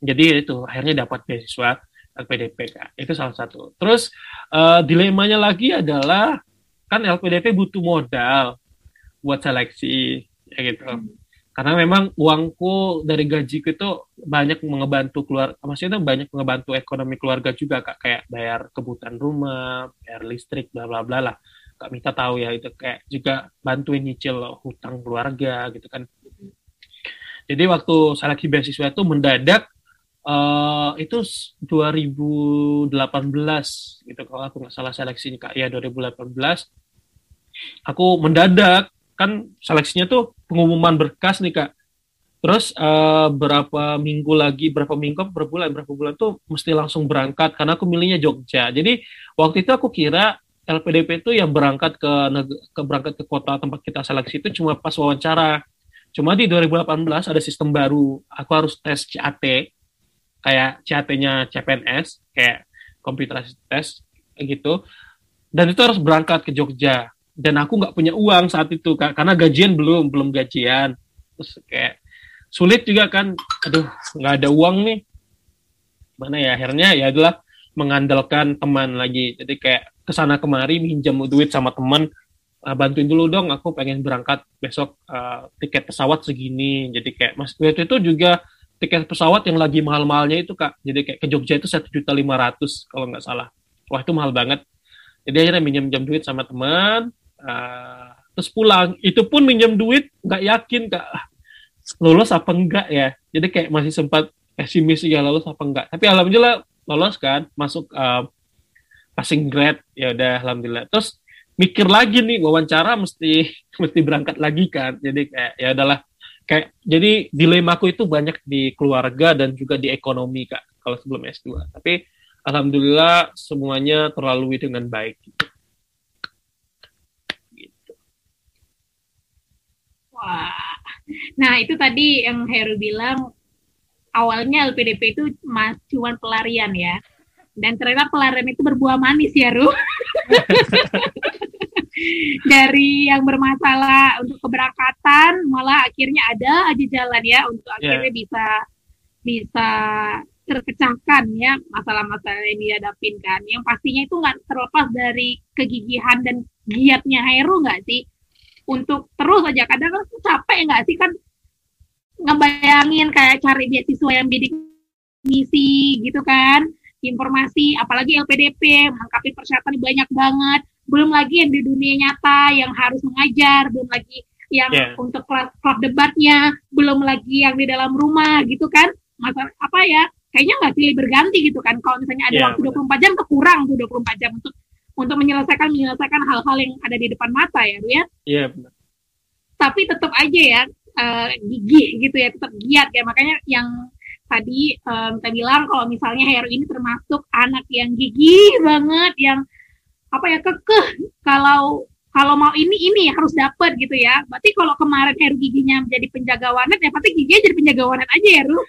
Speaker 1: jadi itu akhirnya dapat beasiswa LPDP itu salah satu. Terus uh, dilemanya lagi adalah kan LPDP butuh modal buat seleksi ya gitu. Karena memang uangku dari gajiku itu banyak mengebantu keluar maksudnya banyak mengebantu ekonomi keluarga juga kak. Kayak bayar kebutuhan rumah bayar listrik bla bla bla lah. Kak Mita tahu ya itu kayak juga bantuin nyicil hutang keluarga gitu kan. Jadi waktu seleksi beasiswa itu mendadak uh, itu 2018 gitu. Kalau aku nggak salah seleksinya kak. Ya 2018 aku mendadak kan seleksinya tuh pengumuman berkas nih kak. Terus uh, berapa minggu lagi berapa minggu berapa bulan berapa bulan tuh mesti langsung berangkat karena aku milihnya Jogja. Jadi waktu itu aku kira LPDP itu yang berangkat ke ke berangkat ke kota tempat kita seleksi itu cuma pas wawancara. Cuma di 2018 ada sistem baru. Aku harus tes CAT kayak CAT-nya CPNS kayak computer test gitu. Dan itu harus berangkat ke Jogja. Dan aku nggak punya uang saat itu karena gajian belum belum gajian. Terus kayak sulit juga kan. Aduh nggak ada uang nih. Mana ya akhirnya ya adalah mengandalkan teman lagi. Jadi kayak ke sana kemari minjam duit sama teman. Uh, bantuin dulu dong aku pengen berangkat besok uh, tiket pesawat segini. Jadi kayak mas waktu itu juga tiket pesawat yang lagi mahal-mahalnya itu kak. Jadi kayak ke Jogja itu satu juta lima ratus kalau nggak salah. Wah itu mahal banget. Jadi akhirnya minjem minjem duit sama teman uh, terus pulang. Itu pun minjem duit nggak yakin kak. Ah, lolos apa enggak ya? Jadi kayak masih sempat pesimis ya lolos apa enggak tapi alhamdulillah lolos kan masuk uh, passing grade. Ya udah alhamdulillah. Terus mikir lagi nih wawancara mesti mesti berangkat lagi kan. Jadi kayak ya adalah kayak jadi dilemaku itu banyak di keluarga dan juga di ekonomi kak kalau sebelum S2 tapi alhamdulillah semuanya terlalui dengan baik gitu.
Speaker 2: gitu. Wah, nah itu tadi yang Heru bilang awalnya LPDP itu cuma pelarian ya, dan ternyata pelarian itu berbuah manis ya Ru. dari yang bermasalah untuk keberangkatan malah akhirnya ada aja jalan ya untuk yeah. akhirnya bisa bisa terpecahkan ya masalah-masalah yang dihadapin kan. Yang pastinya itu nggak terlepas dari kegigihan dan giatnya Heru nggak sih? Untuk terus aja kadang kan capek nggak sih? Kan ngebayangin kayak cari beasiswa yang bidik misi gitu kan informasi apalagi LPDP melengkapi persyaratan banyak banget belum lagi yang di dunia nyata yang harus mengajar, belum lagi yang yeah. untuk klub, klub debatnya, belum lagi yang di dalam rumah gitu kan. Masa apa ya? Kayaknya nggak silih berganti gitu kan. Kalau misalnya ada yeah, waktu bener. 24 jam kekurang tuh 24 jam untuk untuk menyelesaikan menyelesaikan hal-hal yang ada di depan mata ya, ya. Iya,
Speaker 1: yeah, benar.
Speaker 2: Tapi tetap aja ya uh, gigih gitu ya, tetap giat ya. Makanya yang tadi um, kita bilang kalau misalnya Heru ini termasuk anak yang gigih banget yang apa ya kekeh kalau kalau mau ini ini harus dapat gitu ya. Berarti kalau kemarin Heru giginya menjadi penjaga wanet ya pasti giginya jadi penjaga wanet aja ya Ru.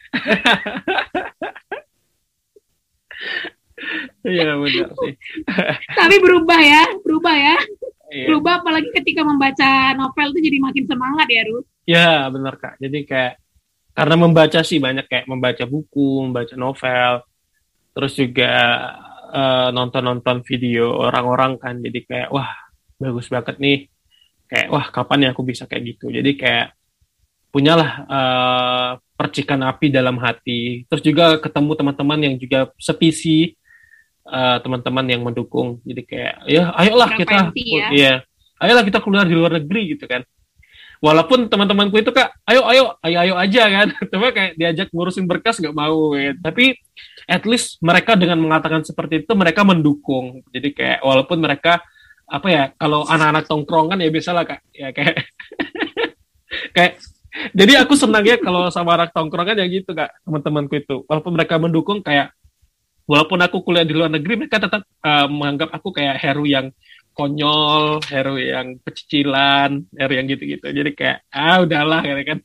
Speaker 1: Iya benar sih.
Speaker 2: Tapi berubah ya, berubah ya. Iya. Berubah apalagi ketika membaca novel itu jadi makin semangat ya Ru.
Speaker 1: Ya benar kak. Jadi kayak karena membaca sih banyak kayak membaca buku, membaca novel, terus juga uh, nonton-nonton video orang-orang kan. Jadi kayak wah bagus banget nih. Kayak wah kapan ya aku bisa kayak gitu? Jadi kayak punyalah uh, percikan api dalam hati. Terus juga ketemu teman-teman yang juga sepisi uh, teman-teman yang mendukung. Jadi kayak ya ayolah kita ya. ya ayolah kita keluar di luar negeri gitu kan. Walaupun teman-temanku itu kak ayo ayo ayo ayo aja kan. Coba kayak diajak ngurusin berkas nggak mau ya. tapi at least mereka dengan mengatakan seperti itu mereka mendukung jadi kayak walaupun mereka apa ya kalau anak-anak tongkrongan ya biasalah kak ya kayak kayak jadi aku senang ya kalau sama anak tongkrongan ya gitu kak teman-temanku itu walaupun mereka mendukung kayak walaupun aku kuliah di luar negeri mereka tetap uh, menganggap aku kayak Heru yang konyol, hero yang pecicilan, hero yang gitu-gitu. Jadi kayak ah udahlah gitu kan.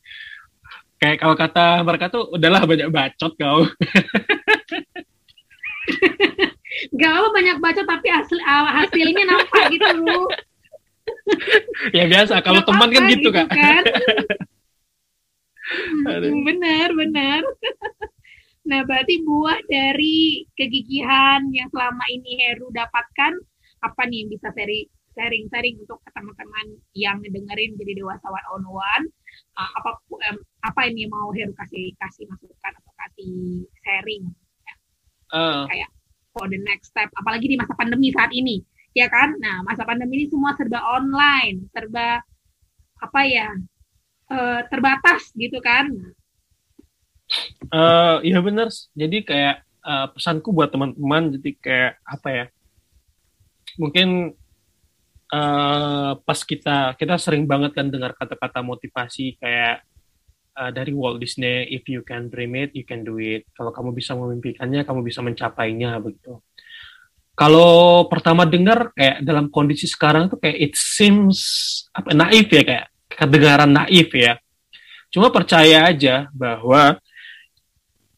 Speaker 1: Kayak kalau kata mereka tuh udahlah banyak bacot kau.
Speaker 2: Gak apa banyak bacot tapi hasil hasilnya nampak gitu lu.
Speaker 1: ya biasa kalau teman kan gitu, gitu kak. Kan?
Speaker 2: hmm, benar benar. Nah, berarti buah dari kegigihan yang selama ini Heru dapatkan apa nih yang bisa sharing-sharing untuk teman-teman yang dengerin jadi dewasa one on one uh, apa um, apa ini mau Heru kasih kasih masukan atau kasih sharing. Uh. kayak for the next step apalagi di masa pandemi saat ini ya kan? Nah, masa pandemi ini semua serba online, serba apa ya? Uh, terbatas gitu kan.
Speaker 1: Uh, ya benar. Jadi kayak uh, pesanku buat teman-teman jadi kayak apa ya? Mungkin uh, pas kita kita sering banget kan dengar kata-kata motivasi kayak uh, dari Walt Disney, if you can dream it, you can do it. Kalau kamu bisa memimpikannya, kamu bisa mencapainya begitu kalau pertama dengar kayak dalam kondisi sekarang tuh kayak it seems apa naif ya kayak kedengaran naif ya. Cuma percaya aja bahwa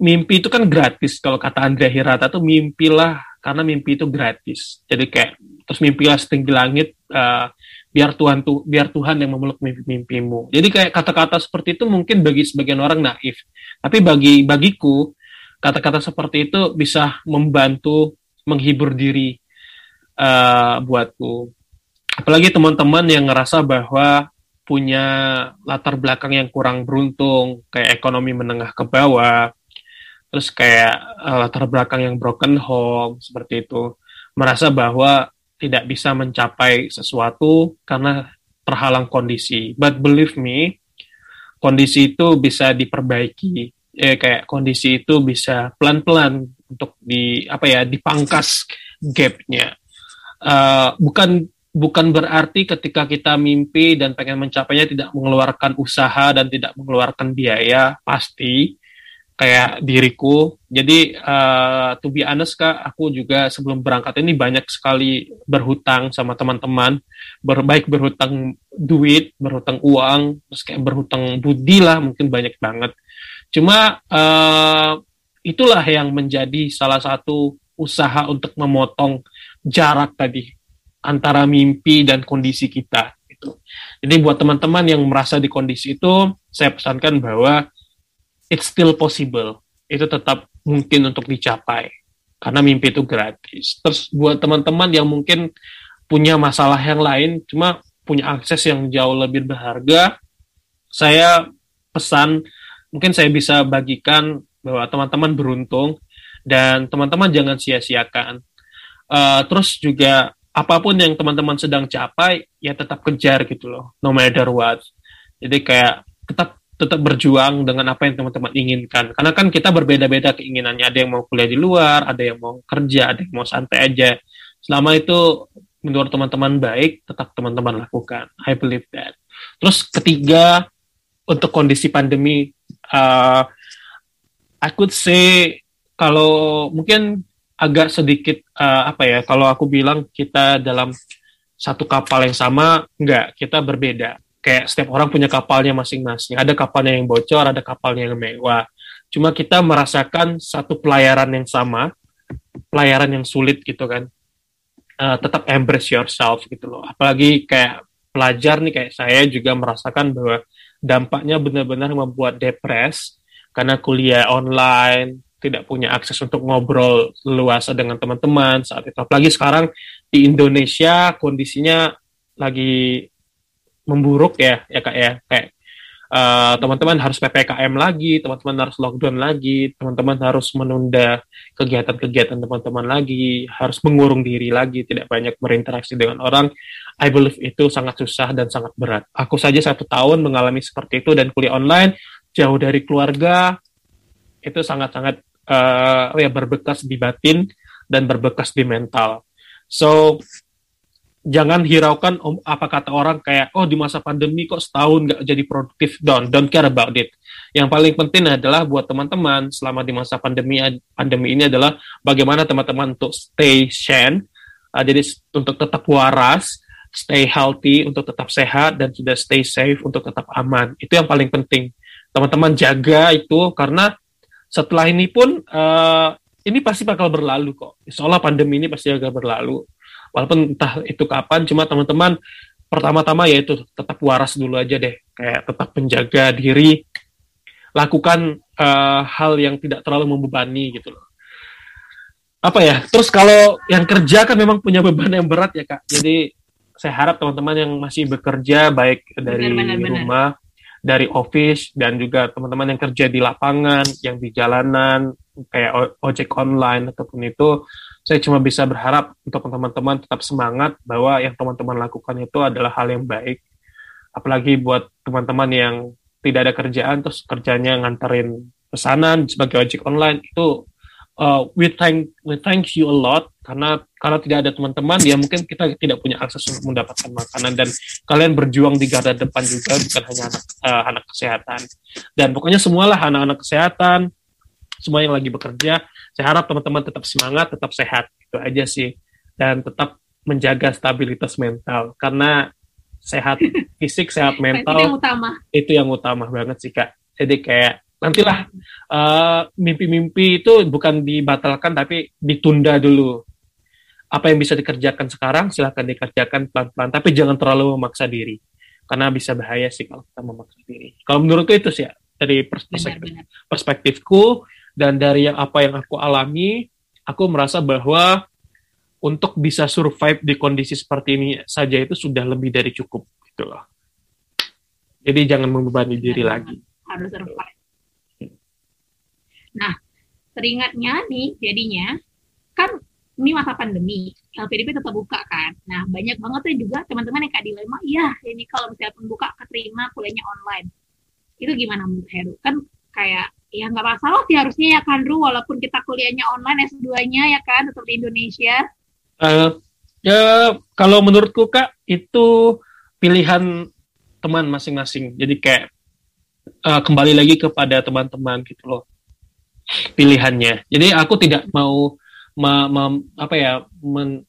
Speaker 1: mimpi itu kan gratis. Kalau kata Andrea Hirata tuh mimpilah karena mimpi itu gratis. Jadi kayak terus mimpilah setinggi langit uh, biar Tuhan tuh biar Tuhan yang memeluk mimpi-mimpimu. Jadi kayak kata-kata seperti itu mungkin bagi sebagian orang naif. Tapi bagi bagiku kata-kata seperti itu bisa membantu menghibur diri uh, buatku. Apalagi teman-teman yang ngerasa bahwa punya latar belakang yang kurang beruntung, kayak ekonomi menengah ke bawah, terus kayak uh, latar belakang yang broken home, seperti itu. Merasa bahwa tidak bisa mencapai sesuatu karena terhalang kondisi. But believe me, kondisi itu bisa diperbaiki. Eh, kayak kondisi itu bisa pelan-pelan untuk di apa ya dipangkas gapnya. Uh, bukan bukan berarti ketika kita mimpi dan pengen mencapainya tidak mengeluarkan usaha dan tidak mengeluarkan biaya pasti kayak diriku. Jadi uh, to be honest kak, aku juga sebelum berangkat ini banyak sekali berhutang sama teman-teman, berbaik berhutang duit, berhutang uang, terus kayak berhutang budi lah mungkin banyak banget. Cuma uh, itulah yang menjadi salah satu usaha untuk memotong jarak tadi antara mimpi dan kondisi kita itu. Jadi buat teman-teman yang merasa di kondisi itu, saya pesankan bahwa it's still possible. Itu tetap mungkin untuk dicapai karena mimpi itu gratis. Terus buat teman-teman yang mungkin punya masalah yang lain, cuma punya akses yang jauh lebih berharga, saya pesan mungkin saya bisa bagikan bahwa teman-teman beruntung dan teman-teman jangan sia-siakan. Uh, terus juga apa pun yang teman-teman sedang capai ya tetap kejar gitu loh, no matter what. Jadi kayak tetap tetap berjuang dengan apa yang teman-teman inginkan. Karena kan kita berbeda-beda keinginannya. Ada yang mau kuliah di luar, ada yang mau kerja, ada yang mau santai aja. Selama itu menurut teman-teman baik, tetap teman-teman lakukan. I believe that. Terus ketiga, untuk kondisi pandemi, uh, I could say kalau mungkin agak sedikit uh, apa ya kalau aku bilang kita dalam satu kapal yang sama enggak kita berbeda kayak setiap orang punya kapalnya masing-masing. Ada kapalnya yang bocor ada kapalnya yang mewah. Cuma kita merasakan satu pelayaran yang sama pelayaran yang sulit gitu kan. Uh, tetap embrace yourself gitu loh. Apalagi kayak pelajar nih kayak saya juga merasakan bahwa dampaknya benar-benar membuat depres karena kuliah online, tidak punya akses untuk ngobrol luasa dengan teman-teman saat itu. Apalagi sekarang di Indonesia kondisinya lagi memburuk ya, ya kak ya, kayak uh, teman-teman harus ppkm lagi, teman-teman harus lockdown lagi, teman-teman harus menunda kegiatan-kegiatan teman-teman lagi, harus mengurung diri lagi, tidak banyak berinteraksi dengan orang. I believe itu sangat susah dan sangat berat. Aku saja satu tahun mengalami seperti itu dan kuliah online jauh dari keluarga itu sangat-sangat uh, ya berbekas di batin dan berbekas di mental. So jangan hiraukan om, apa kata orang kayak oh di masa pandemi kok setahun nggak jadi produktif don't don't care about it yang paling penting adalah buat teman-teman selama di masa pandemi pandemi ini adalah bagaimana teman-teman untuk stay sane uh, jadi untuk tetap waras stay healthy untuk tetap sehat dan sudah stay safe untuk tetap aman itu yang paling penting teman-teman jaga itu karena setelah ini pun uh, ini pasti bakal berlalu kok. Seolah pandemi ini pasti akan berlalu. Walaupun entah itu kapan, cuma teman-teman pertama-tama yaitu tetap waras dulu aja deh. Kayak tetap menjaga diri, lakukan uh, hal yang tidak terlalu membebani gitu loh. Apa ya? Terus kalau yang kerja kan memang punya beban yang berat ya kak. Jadi saya harap teman-teman yang masih bekerja baik dari benar, benar, rumah dari office dan juga teman-teman yang kerja di lapangan, yang di jalanan, kayak ojek online ataupun itu, saya cuma bisa berharap untuk teman-teman tetap semangat bahwa yang teman-teman lakukan itu adalah hal yang baik. Apalagi buat teman-teman yang tidak ada kerjaan terus kerjanya nganterin pesanan sebagai ojek online itu uh, we thank we thank you a lot. Karena kalau tidak ada teman-teman ya mungkin kita tidak punya akses untuk mendapatkan makanan. Dan kalian berjuang di garda depan juga bukan hanya anak uh, anak kesehatan. Dan pokoknya semualah anak-anak kesehatan semua yang lagi bekerja saya harap teman-teman tetap semangat tetap sehat itu aja sih. Dan tetap menjaga stabilitas mental karena sehat fisik sehat mental
Speaker 2: itu yang utama.
Speaker 1: itu yang utama banget sih kak. Jadi kayak nantilah uh, mimpi-mimpi itu bukan dibatalkan tapi ditunda dulu. Apa yang bisa dikerjakan sekarang silahkan dikerjakan pelan-pelan tapi jangan terlalu memaksa diri. Karena bisa bahaya sih kalau kita memaksa diri. Kalau menurutku itu sih ya dari perspektif perspektifku dan dari yang apa yang aku alami aku merasa bahwa untuk bisa survive di kondisi seperti ini saja itu sudah lebih dari cukup gitu loh jadi jangan membebani diri lagi
Speaker 2: harus survive Nah, teringatnya nih jadinya kan ini masa pandemi, LPDP tetap buka kan. Nah, banyak banget ya juga teman-teman yang kayak dilema, iya ini kalau misalnya pun buka keterima kuliahnya online. Itu gimana menurut Heru? Kan kayak ya nggak masalah sih harusnya ya kan Ru, walaupun kita kuliahnya online S2-nya ya kan tetap di Indonesia.
Speaker 1: Uh, ya kalau menurutku Kak itu pilihan teman masing-masing. Jadi kayak uh, kembali lagi kepada teman-teman gitu loh pilihannya. Jadi aku tidak mau me, me, apa ya men,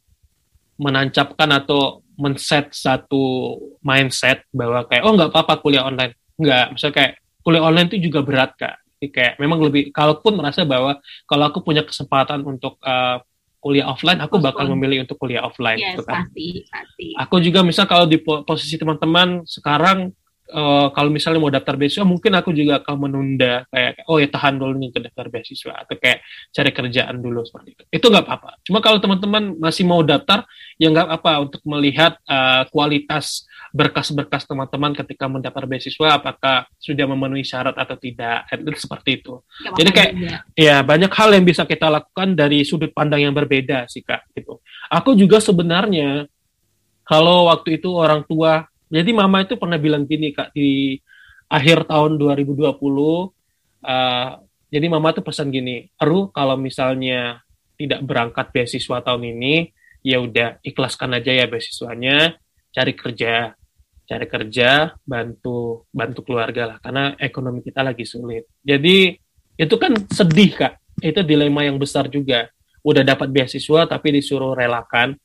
Speaker 1: menancapkan atau men-set satu mindset bahwa kayak oh nggak apa-apa kuliah online. Nggak, misalnya kayak kuliah online itu juga berat kak. Jadi kayak memang lebih kalaupun merasa bahwa kalau aku punya kesempatan untuk uh, kuliah offline, aku bakal memilih untuk kuliah offline.
Speaker 2: Yes, gitu kan. pasti, pasti.
Speaker 1: Aku juga misal kalau di posisi teman-teman sekarang uh, kalau misalnya mau daftar beasiswa mungkin aku juga akan menunda kayak oh ya tahan dulu nih ke daftar beasiswa atau kayak cari kerjaan dulu seperti itu itu nggak apa-apa cuma kalau teman-teman masih mau daftar ya nggak apa untuk melihat uh, kualitas berkas-berkas teman-teman ketika mendaftar beasiswa apakah sudah memenuhi syarat atau tidak itu seperti itu gak jadi kayak ya. ya banyak hal yang bisa kita lakukan dari sudut pandang yang berbeda sih kak gitu aku juga sebenarnya kalau waktu itu orang tua jadi mama itu pernah bilang gini kak di akhir tahun 2020. Uh, jadi mama tuh pesan gini, Ru kalau misalnya tidak berangkat beasiswa tahun ini, ya udah ikhlaskan aja ya beasiswanya, cari kerja, cari kerja, bantu bantu keluarga lah, karena ekonomi kita lagi sulit. Jadi itu kan sedih kak, itu dilema yang besar juga. Udah dapat beasiswa tapi disuruh relakan,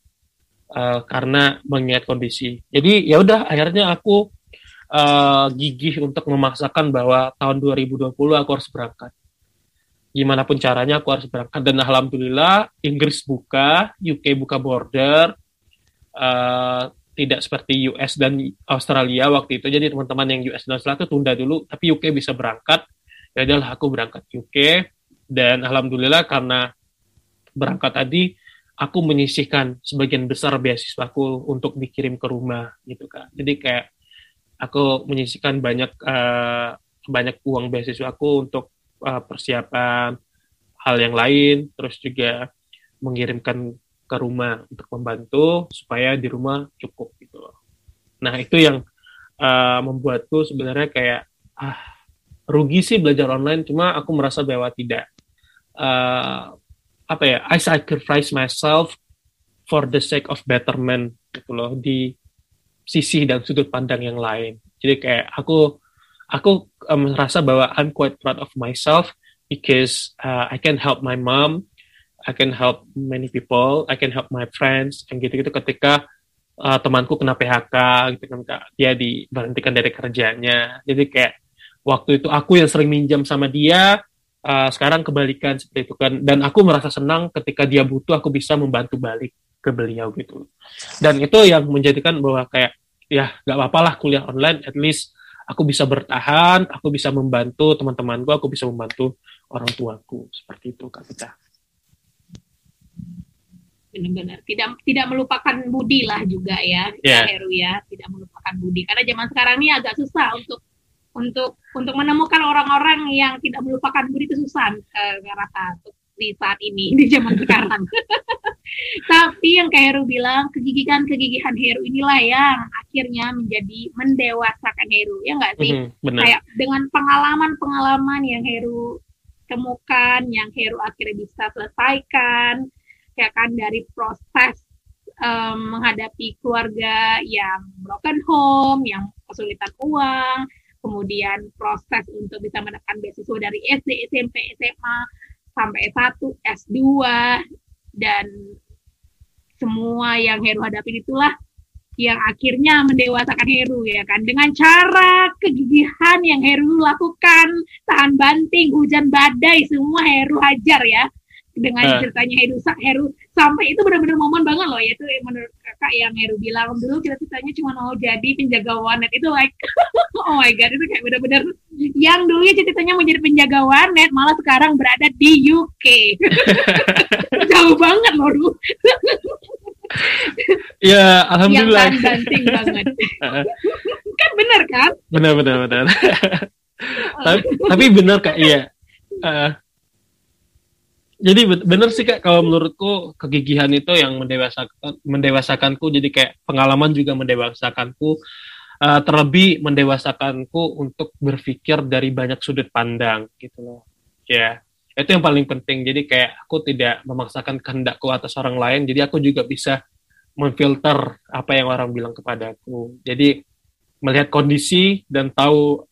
Speaker 1: uh, karena mengingat kondisi. Jadi ya udah akhirnya aku uh, gigih untuk memaksakan bahwa tahun 2020 aku harus berangkat. Gimana pun caranya aku harus berangkat dan alhamdulillah Inggris buka, UK buka border, uh, tidak seperti US dan Australia waktu itu. Jadi teman-teman yang US dan Australia itu tunda dulu, tapi UK bisa berangkat. Ya adalah aku berangkat UK dan alhamdulillah karena berangkat tadi aku menyisihkan sebagian besar beasiswaku untuk dikirim ke rumah gitu kan. Jadi kayak aku menyisihkan banyak uh, banyak uang beasiswaku untuk uh, persiapan hal yang lain, terus juga mengirimkan ke rumah untuk membantu supaya di rumah cukup gitu loh. Nah itu yang uh, membuatku sebenarnya kayak ah rugi sih belajar online, cuma aku merasa bahwa tidak. Uh, apa ya I sacrifice myself for the sake of betterment gitu loh di sisi dan sudut pandang yang lain jadi kayak aku aku um, merasa bahwa I'm quite proud of myself because uh, I can help my mom I can help many people I can help my friends yang gitu-gitu ketika uh, temanku kena PHK gitu kan dia diberhentikan dari kerjanya. Jadi kayak waktu itu aku yang sering minjam sama dia uh, sekarang kebalikan seperti itu kan. Dan aku merasa senang ketika dia butuh aku bisa membantu balik ke beliau gitu. Dan itu yang menjadikan bahwa kayak ya nggak apa-apa lah kuliah online at least aku bisa bertahan aku bisa membantu teman-temanku aku bisa membantu orang tuaku. Seperti itu kak kita
Speaker 2: benar-benar tidak tidak melupakan budi lah juga ya yeah. Heru ya tidak melupakan budi karena zaman sekarang ini agak susah untuk untuk untuk menemukan orang-orang yang tidak melupakan budi itu susah uh, rasa di saat ini di zaman sekarang. Tapi yang kayak Heru bilang, kegigihan-kegigihan Heru inilah yang akhirnya menjadi mendewasakan Heru, ya nggak sih?
Speaker 1: Mhm, benar.
Speaker 2: Kayak dengan pengalaman-pengalaman yang Heru temukan, yang Heru akhirnya bisa selesaikan, ya kan dari proses em, menghadapi keluarga yang broken home, yang kesulitan uang, kemudian proses untuk bisa mendapatkan beasiswa dari SD, SMP, SMA, sampai S1, S2, dan semua yang Heru hadapin itulah yang akhirnya mendewasakan Heru ya kan? Dengan cara kegigihan yang Heru lakukan tahan banting hujan badai semua Heru hajar ya dengan
Speaker 1: Eh.
Speaker 2: ceritanya Heru Heru sampai itu benar-benar momen banget loh yaitu menurut kakak yang Heru bilang dulu kita ceritanya cuma mau jadi penjaga warnet itu like oh my god itu kayak benar-benar yang dulunya ceritanya mau jadi penjaga warnet malah sekarang berada di UK jauh banget loh lu
Speaker 1: Ya,
Speaker 2: yang
Speaker 1: alhamdulillah.
Speaker 2: tahan banting banget kan bener kan
Speaker 1: benar benar benar. tapi, tapi benar kak, iya. Eh, jadi be- benar sih kak, kalau menurutku kegigihan itu yang mendewasakan mendewasakanku. Jadi kayak pengalaman juga mendewasakanku. Eh, terlebih mendewasakanku untuk berpikir dari banyak sudut pandang gitu loh. Ya, itu yang paling penting. Jadi kayak aku tidak memaksakan kehendakku atas orang lain. Jadi aku juga bisa memfilter apa yang orang bilang kepadaku. Jadi melihat kondisi dan tahu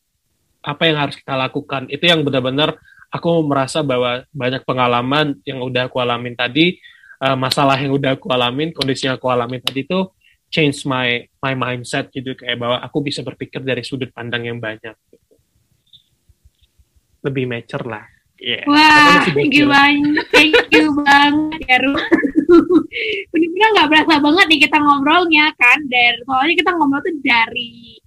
Speaker 1: apa yang harus kita lakukan. Itu yang benar-benar aku merasa bahwa banyak pengalaman yang udah aku alamin tadi, eh, masalah yang udah aku alamin, kondisi yang aku alamin tadi itu change my my mindset gitu kayak bahwa aku bisa berpikir dari sudut pandang yang banyak. gitu. Lebih mature lah. Aku
Speaker 2: Wah, thank you banget, thank you banget ya Ru. Bener-bener nggak berasa banget nih kita ngobrolnya kan, dari soalnya kita ngobrol tuh dari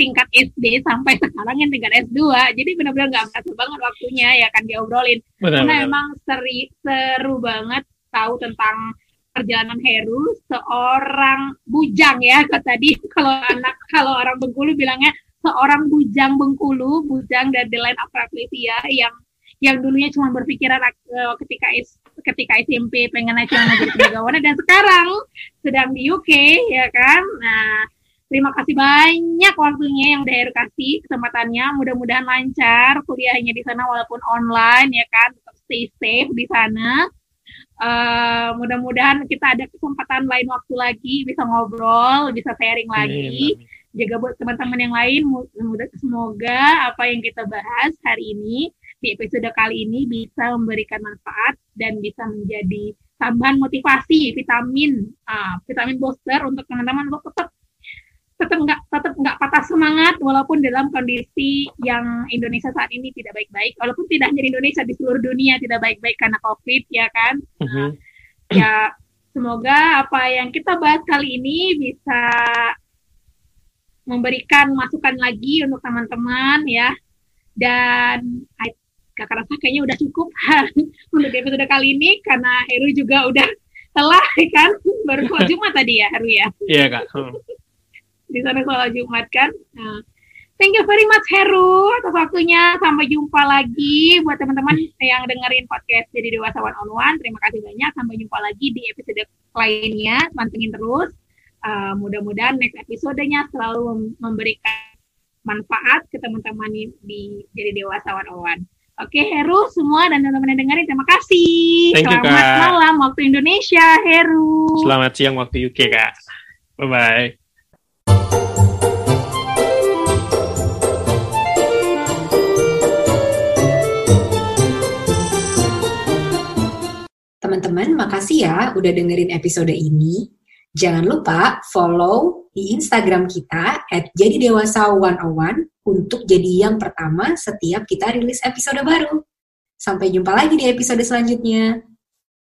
Speaker 2: tingkat SD sampai sekarang yang tingkat S2, jadi bener-bener nggak berasa banget waktunya ya kan diobrolin.
Speaker 1: Benar,
Speaker 2: Karena
Speaker 1: benar.
Speaker 2: emang seri, seru banget tahu tentang perjalanan Heru, seorang bujang ya, kata tadi kalau anak kalau orang Bengkulu bilangnya seorang bujang Bengkulu, bujang dari the line of Rafflesia yang yang dulunya cuma berpikiran eh, ketika S- ketika SMP pengen cuma jadi penjagawan dan sekarang sedang di UK ya kan. Nah, terima kasih banyak waktunya yang udah Heru kasih kesempatannya. Mudah-mudahan lancar kuliahnya di sana walaupun online ya kan. Tetap stay safe di sana. Eh, mudah-mudahan kita ada kesempatan lain waktu lagi bisa ngobrol, bisa sharing lagi
Speaker 1: Amin,
Speaker 2: jaga buat teman-teman yang lain semoga apa yang kita bahas hari ini di episode kali ini bisa memberikan manfaat dan bisa menjadi tambahan motivasi vitamin ah, vitamin booster untuk teman-teman untuk tetap tetap nggak tetap nggak patah semangat walaupun dalam kondisi yang Indonesia saat ini tidak baik-baik. Walaupun tidak hanya di Indonesia di seluruh dunia tidak baik-baik karena COVID ya kan?
Speaker 1: Mhm.
Speaker 2: ya semoga apa yang kita bahas kali ini bisa memberikan masukan lagi untuk teman-teman ya. Dan I- kakak rasa kayaknya udah cukup untuk episode kali ini karena Heru juga udah telah kan? Baru Jumat tadi ya Heru ya?
Speaker 1: Iya kak.
Speaker 2: Di sana sholat Jumat kan. Nah, thank you very much Heru atas waktunya. Sampai jumpa lagi. Buat teman-teman yang dengerin podcast jadi dewasa one on one terima kasih banyak. Sampai jumpa lagi di episode lainnya. Pantengin terus. Uh, mudah-mudahan next episodenya selalu mem- memberikan manfaat ke teman-teman di, di jadi dewasa one on one. Oke Heru semua dan teman-teman yang dengerin terima kasih.
Speaker 1: Thank you,
Speaker 2: selamat
Speaker 1: Kak.
Speaker 2: malam waktu Indonesia Heru.
Speaker 1: Selamat siang waktu UK kak. Bye bye.
Speaker 3: Teman-teman, makasih ya udah dengerin episode ini. Jangan lupa follow di Instagram kita at jadi dewasa 101 untuk jadi yang pertama setiap kita rilis episode baru. Sampai jumpa lagi di episode selanjutnya.